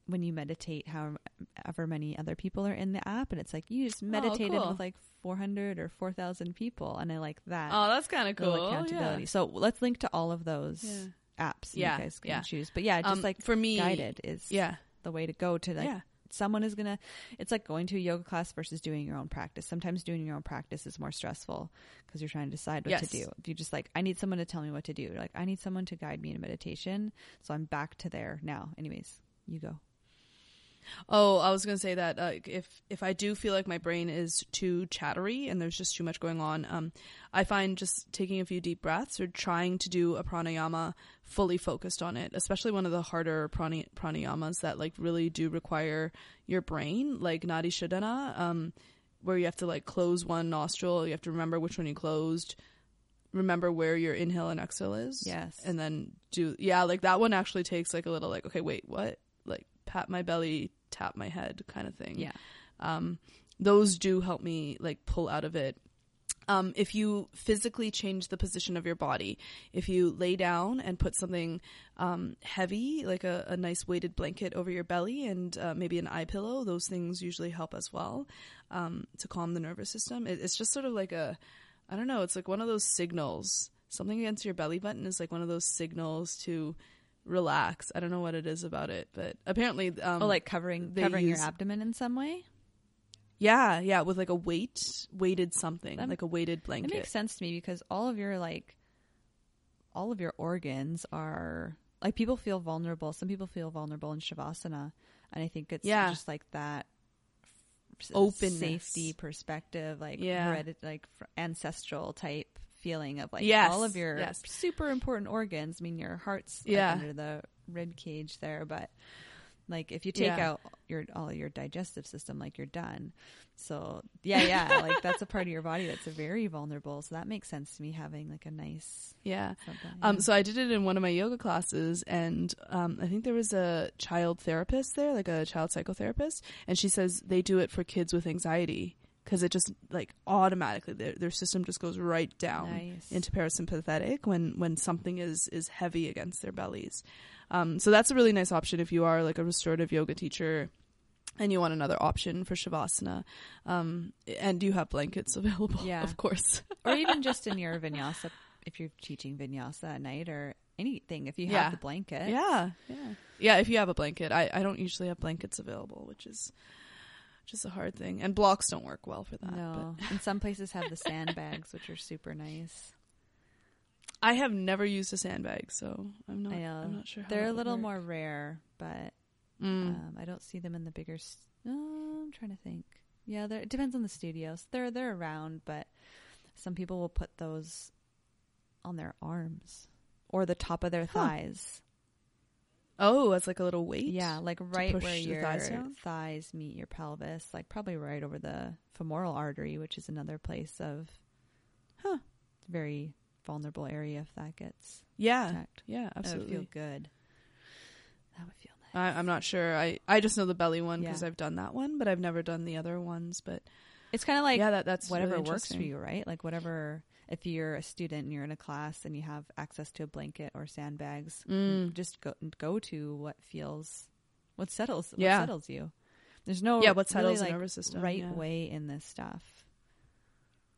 when you meditate however many other people are in the app, and it's like you just meditated Oh, cool. with like 400 or 4,000 people, and I like that oh, that's kind of cool. accountability. Yeah. So let's link to all of those Yeah. apps. Yeah, you guys can yeah. choose. But yeah, just Um, like for me, guided is Yeah. the way to go to like yeah. someone is gonna it's like going to a yoga class versus doing your own practice sometimes doing your own practice is more stressful because you're trying to decide what to do if you just like i need someone to tell me what to do like i need someone to guide me in meditation so i'm back to there now anyways you go Oh, I was gonna say that uh, if if I do feel like my brain is too chattery and there's just too much going on, um, I find just taking a few deep breaths or trying to do a pranayama fully focused on it, especially one of the harder prany- pranayamas that like really do require your brain, like Nadi Shodhana, um, where you have to like close one nostril, you have to remember which one you closed, remember where your inhale and exhale is, yes. and then do yeah like that one actually takes like a little like okay wait what? Like pat my belly tap my head kind of thing. Yeah. Um those do help me like pull out of it. Um if you physically change the position of your body if you lay down and put something um heavy like a, a nice weighted blanket over your belly and uh, maybe an eye pillow those things usually help as well um to calm the nervous system. It, it's just sort of like a i don't know it's like one of those signals. Something against your belly button is like one of those signals to relax i don't know what it is about it but apparently um oh like covering covering use- your abdomen in some way yeah, yeah, with like a weight, weighted something, That- like a weighted blanket. it makes sense to me because all of your like all of your organs are like people feel vulnerable some people feel vulnerable in shavasana and i think it's Yeah. just like that open safety perspective like Yeah. heredit- like ancestral type feeling of like Yes, all of your yes. super important organs i mean your heart's like, Yeah. under the rib cage there but like if you take Yeah. out your all your digestive system like you're done so yeah yeah [LAUGHS] like that's a part of your body that's very vulnerable so that makes sense to me having like a nice yeah. something Um, so I did it in one of my yoga classes, and um, I think there was a child therapist there, like a child psychotherapist, and she says they do it for kids with anxiety because it just like automatically their their system just goes right down nice into parasympathetic when when something is is heavy against their bellies. Um, so that's a really nice option if you are like a restorative yoga teacher and you want another option for shavasana. Um, and you have blankets [LAUGHS] available, Yeah. of course. or [LAUGHS] even just in your vinyasa if you're teaching vinyasa at night or anything if you have Yeah. the blanket yeah, yeah, yeah. If you have a blanket, I I don't usually have blankets available, which is just a hard thing. And blocks don't work well for that. no [LAUGHS] and some places have the sandbags which are super nice I have never used a sandbag, so I'm not. i I'm not sure. How they're a little work. more rare but Mm. um, i don't see them in the bigger s- oh, i'm trying to think yeah it depends on the studios they're they're around but some people will put those on their arms or the top of their Huh. thighs oh, it's like a little weight. Yeah, like right where your thighs thighs meet your pelvis, like probably right over the femoral artery, which is another place of Huh. very vulnerable area if that gets yeah, attacked. yeah, That would absolutely. feel good. That would feel nice. I, I'm not sure. I, I just know the belly one because Yeah. I've done that one, but I've never done the other ones. But It's kind of like yeah, that that's whatever really works for you, right? Like whatever. If you're a student and you're in a class and you have access to a blanket or sandbags, Mm. just go go to what feels, what settles, what settles you. There's no Yeah, what settles really, the like, nervous system, right yeah. way in this stuff.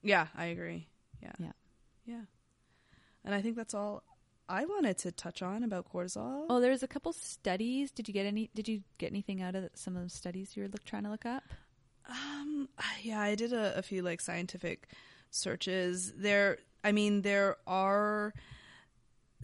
Yeah, I agree. Yeah. Yeah. Yeah. And I think that's all I wanted to touch on about cortisol. Oh, there's a couple studies. Did you get any? Did you get anything out of some of the studies you were look, trying to look up? Um, yeah, I did a, a few like scientific searches. There, I mean, there are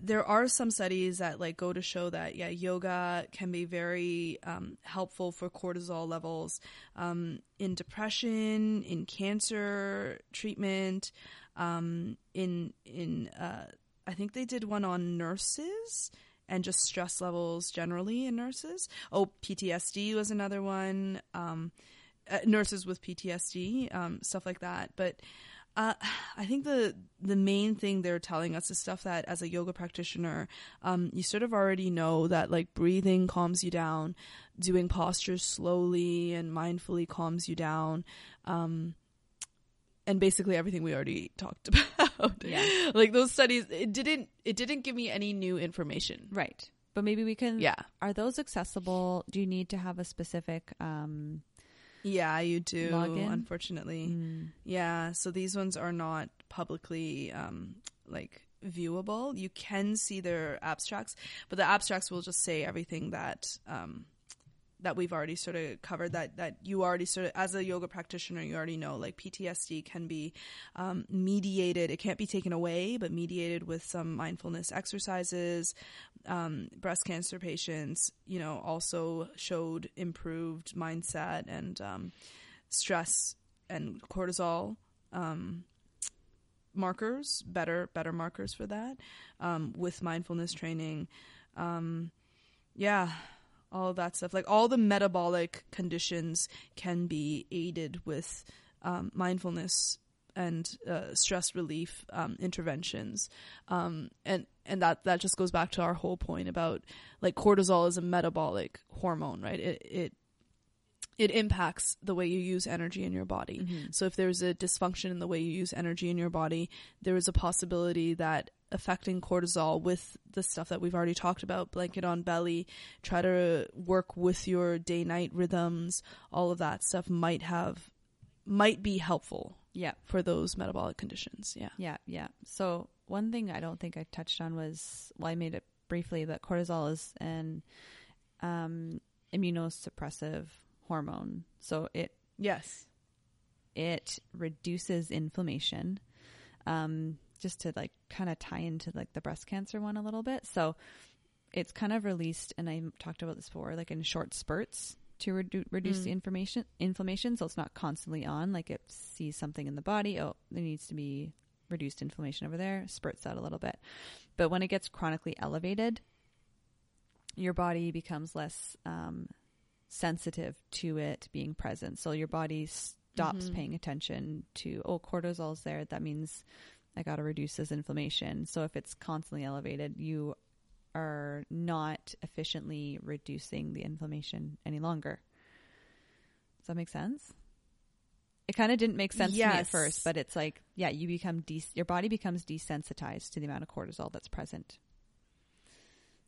there are some studies that like go to show that yeah, yoga can be very um, helpful for cortisol levels um, in depression, in cancer treatment, um, in in uh, I think they did one on nurses and just stress levels generally in nurses. Oh, PTSD was another one. Um, uh, nurses with PTSD, um, stuff like that. But uh, [SIGHS] I think the the main thing they're telling us is stuff that, as a yoga practitioner, um, you sort of already know that like breathing calms you down, doing postures slowly and mindfully calms you down, um, and basically everything we already [LAUGHS] talked about. Yeah. [LAUGHS] like those studies, it didn't it didn't give me any new information. Right. But maybe we can. Yeah. Are those accessible? Do you need to have a specific? Um, Yeah, you do. Login? Unfortunately, mm, Yeah, so these ones are not publicly um, like viewable. You can see their abstracts, but the abstracts will just say everything that um, that we've already sort of covered. That that you already sort of as a yoga practitioner, you already know. Like PTSD can be um, mediated. It can't be taken away, but mediated with some mindfulness exercises. Um, breast cancer patients, you know, also showed improved mindset and um, stress and cortisol um, markers, better better markers for that um, with mindfulness training. Um, yeah, all of that stuff. Like all the metabolic conditions can be aided with um, mindfulness and uh, stress relief um, interventions, um, and and that that just goes back to our whole point about like cortisol is a metabolic hormone, right? It it it impacts the way you use energy in your body. mm-hmm. So if there's a dysfunction in the way you use energy in your body, there is a possibility that affecting cortisol with the stuff that we've already talked about, blanket on belly, try to work with your day night rhythms, all of that stuff might have might be helpful Yeah. for those metabolic conditions. Yeah. Yeah. Yeah. So one thing I don't think I touched on was well, I made it briefly that cortisol is an um, immunosuppressive hormone. So it Yes. it reduces inflammation. Um, just to like kind of tie into like the breast cancer one a little bit. So it's kind of released, and I talked about this before, like in short spurts to redu- reduce Mm. the inflammation. Inflammation, so it's not constantly on. Like it sees something in the body, oh, there needs to be reduced inflammation over there, spurts out a little bit. But when it gets chronically elevated, your body becomes less um, sensitive to it being present. So your body stops Mhm. paying attention to, oh, cortisol's there. That means I got to reduce this inflammation. So if it's constantly elevated, you are not efficiently reducing the inflammation any longer. Does that make sense? It kind of didn't make sense to me at first, but it's like, yeah, you become des- your body becomes desensitized to the amount of cortisol that's present.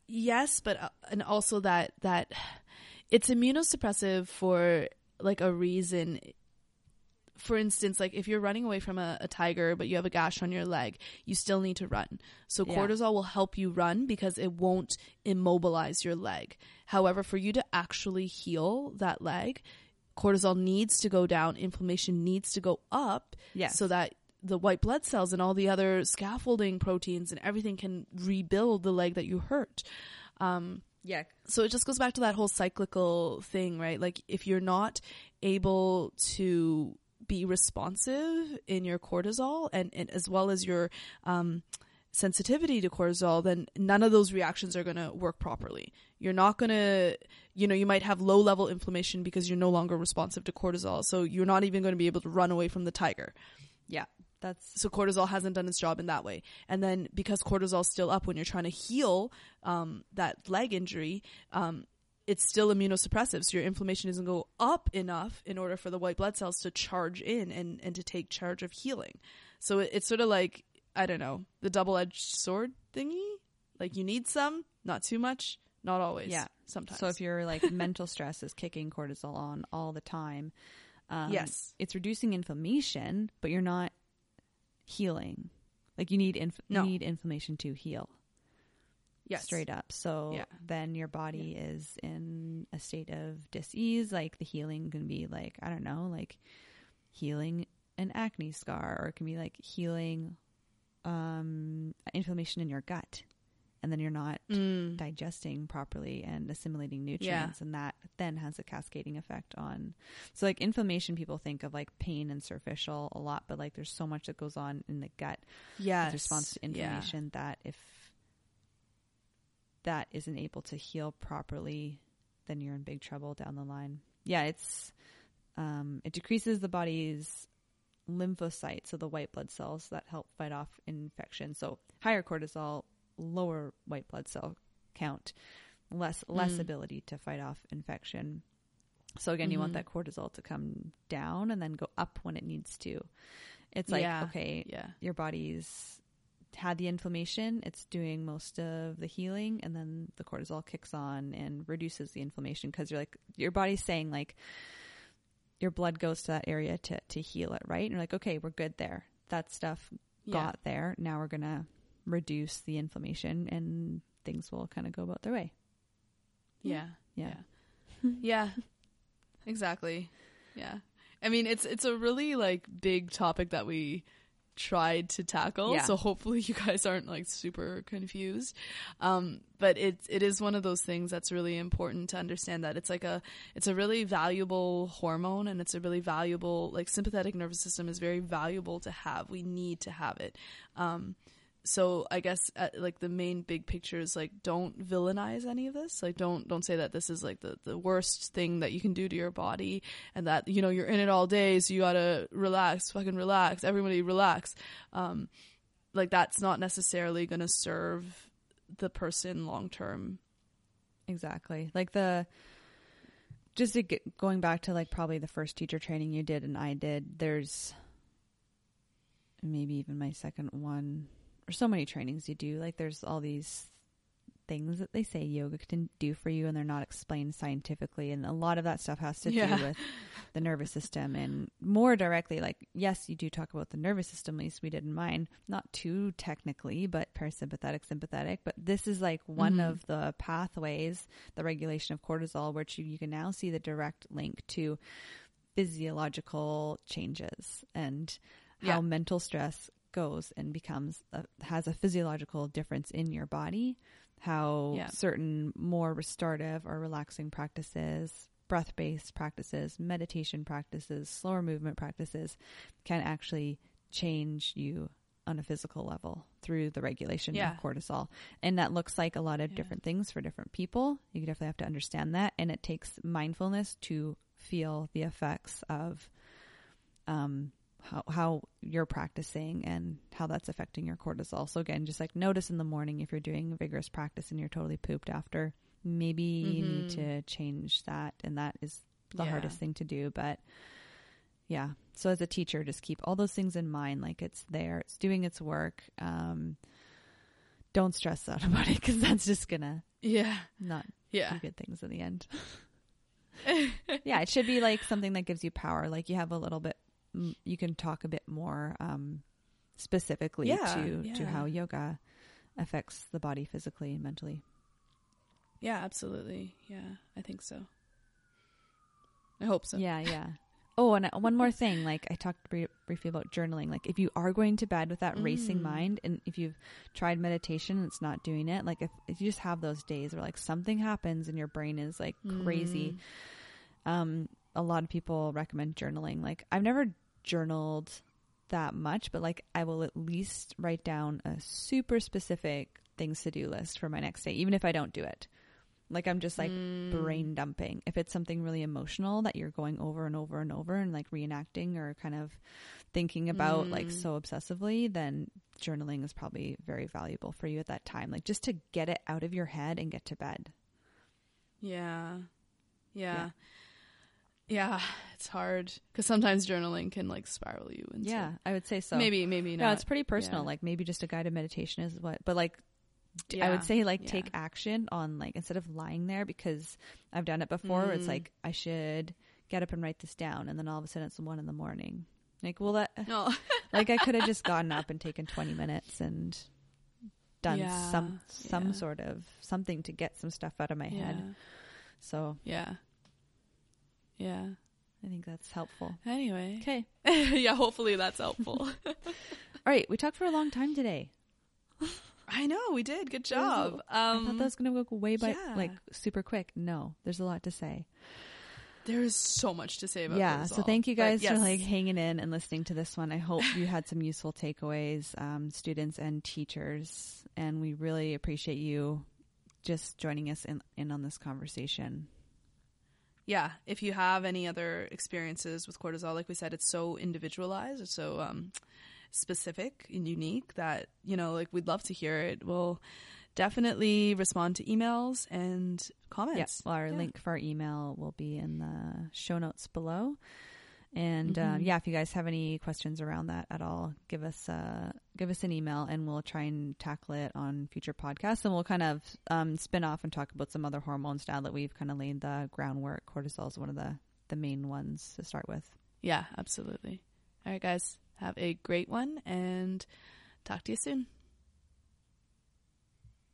Yes, but uh, and also that that it's immunosuppressive for like a reason. For instance, like if you're running away from a, a tiger but you have a gash on your leg, you still need to run. So Yeah. cortisol will help you run because it won't immobilize your leg. However, for you to actually heal that leg, cortisol needs to go down, inflammation needs to go up Yes. so that the white blood cells and all the other scaffolding proteins and everything can rebuild the leg that you hurt. Um, Yeah. so it just goes back to that whole cyclical thing, right? Like if you're not able to be responsive in your cortisol and, and as well as your um, sensitivity to cortisol, then none of those reactions are going to work properly. You're not going to, you know, you might have low level inflammation because you're no longer responsive to cortisol. So you're not even going to be able to run away from the tiger. Yeah. That's So cortisol hasn't done its job in that way. And then because cortisol's still up when you're trying to heal um, that leg injury, um, it's still immunosuppressive. So your inflammation doesn't go up enough in order for the white blood cells to charge in and, and to take charge of healing. So it, it's sort of like, I don't know, the double edged sword thingy. Like you need some, not too much, Not always. Yeah. Sometimes. So if your like [LAUGHS] mental stress is kicking cortisol on all the time, um, Yes. it's reducing inflammation, but you're not healing. Like you need inf- No. you need inflammation to heal. Yes. straight up. So Yeah. then your body is in a state of dis-ease. Like the healing can be like, I don't know, like healing an acne scar or it can be like healing um, inflammation in your gut. And then you're not Mm. digesting properly and assimilating nutrients and that then has a cascading effect on so like inflammation people think of like pain and superficial a lot but like there's so much that goes on in the gut Yes. response to Yeah. inflammation that if that isn't able to heal properly, then you're in big trouble down the line. Yeah, it's um, it decreases the body's lymphocytes, so the white blood cells that help fight off infection. So higher cortisol, lower white blood cell count, less less Mm. ability to fight off infection. So again, you want Mhm. that cortisol to come down and then go up when it needs to. It's like Yeah. okay, Yeah. your body's had the inflammation, it's doing most of the healing, and then the cortisol kicks on and reduces the inflammation because you're like your body's saying like your blood goes to that area to to heal it, right? And you're like, okay, we're good there. That stuff Yeah. got there. Now we're gonna reduce the inflammation, and things will kind of go about their way. Yeah. Yeah. [LAUGHS] Yeah. exactly. Yeah. I mean, it's it's a really like big topic that we tried to tackle. Yeah. So hopefully [LAUGHS] you guys aren't like super confused. Um, but it it is one of those things that's really important to understand that it's like a it's a really valuable hormone and it's a really valuable like sympathetic nervous system is very valuable to have. We need to have it. Um, so I guess uh, like the main big picture is like don't villainize any of this. Like don't don't say that this is like the the worst thing that you can do to your body and that you know you're in it all day so you got to relax, fucking relax. Everybody relax. Um like that's not necessarily to serve the person long term. Exactly. Like the just get, going back to like probably the first teacher training you did and I did. There's maybe even my second one so many trainings you do. Like there's all these things that they say yoga can do for you and they're not explained scientifically and a lot of that stuff has to Yeah. do with the nervous system and more directly like yes you do talk about the nervous system at least we did in mine not too technically but parasympathetic sympathetic but this is like one Mhm. of the pathways the regulation of cortisol which you, you can now see the direct link to physiological changes and how Yeah. mental stress goes and becomes a, has a physiological difference in your body how Yeah. certain more restorative or relaxing practices breath-based practices meditation practices slower movement practices can actually change you on a physical level through the regulation Yeah. of cortisol and that looks like a lot of Yeah. different things for different people you definitely have to understand that and it takes mindfulness to feel the effects of um how how you're practicing and how that's affecting your cortisol. So again, just like notice in the morning if you're doing vigorous practice and you're totally pooped after, maybe you need Mhm. to change that and that is the Yeah. hardest thing to do, but yeah. So as a teacher, just keep all those things in mind like it's there, it's doing its work. Um don't stress out [LAUGHS] about it cuz that's just going to Yeah. not Yeah. do good things in the end. [LAUGHS] yeah, it should be like something that gives you power. Like you have a little bit, you can talk a bit more um, specifically Yeah, to to how yoga affects the body physically and mentally. Yeah, absolutely. Yeah, I think so. I hope so. Yeah, yeah. Oh, and uh, one more thing. Like I talked bri- briefly about journaling. Like if you are going to bed with that racing Mm. mind, and if you've tried meditation and it's not doing it, like if, if you just have those days where like something happens and your brain is like crazy, Mm. um a lot of people recommend journaling like i've never journaled that much but like i will at least write down a super specific things to do list for my next day even if i don't do it like i'm just like Mm. brain dumping if it's something really emotional that you're going over and over and over and like reenacting or kind of thinking about like Mm. so obsessively then journaling is probably very valuable for you at that time like just to get it out of your head and get to bed Yeah. Yeah. Yeah, it's hard because sometimes journaling can like spiral you into yeah i would say so maybe maybe not. No, it's pretty personal. Yeah. Like maybe just a guided meditation is what, but like d- I Yeah, would say like yeah. take action on like instead of lying there because I've done it before. Where it's Mm. like I should get up and write this down, and then all of a sudden it's one in the morning. Like, well, that No. [LAUGHS] like I could have just gotten up and taken twenty minutes and done Yeah, some some yeah. sort of something to get some stuff out of my yeah. head. So Yeah. Yeah. I think that's helpful. Anyway. Okay. [LAUGHS] yeah, hopefully that's helpful. [LAUGHS] All right, we talked for a long time today. I know, we did. Good It was a- job. I Um thought that was going to go way by yeah. like super quick. No, there's a lot to say. there is so much to say about yeah so thank you guys for like hanging in and listening to this one i hope you had some useful takeaways um, students and teachers and we really appreciate you just joining us in, in on this conversation yeah, if you have any other experiences with cortisol, like we said, it's so individualized, it's so um, specific and unique that you know, like we'd love to hear it. We'll definitely respond to emails and yeah comments. well our Yeah. link for our email will be in the show notes below and um, Mhm. yeah if you guys have any questions around that at all give us uh give us an email and we'll try and tackle it on future podcasts and we'll kind of um, spin off and talk about some other hormones now that we've kind of laid the groundwork cortisol is one of the the main ones to start with Yeah, absolutely. All right, guys, have a great one and talk to you soon.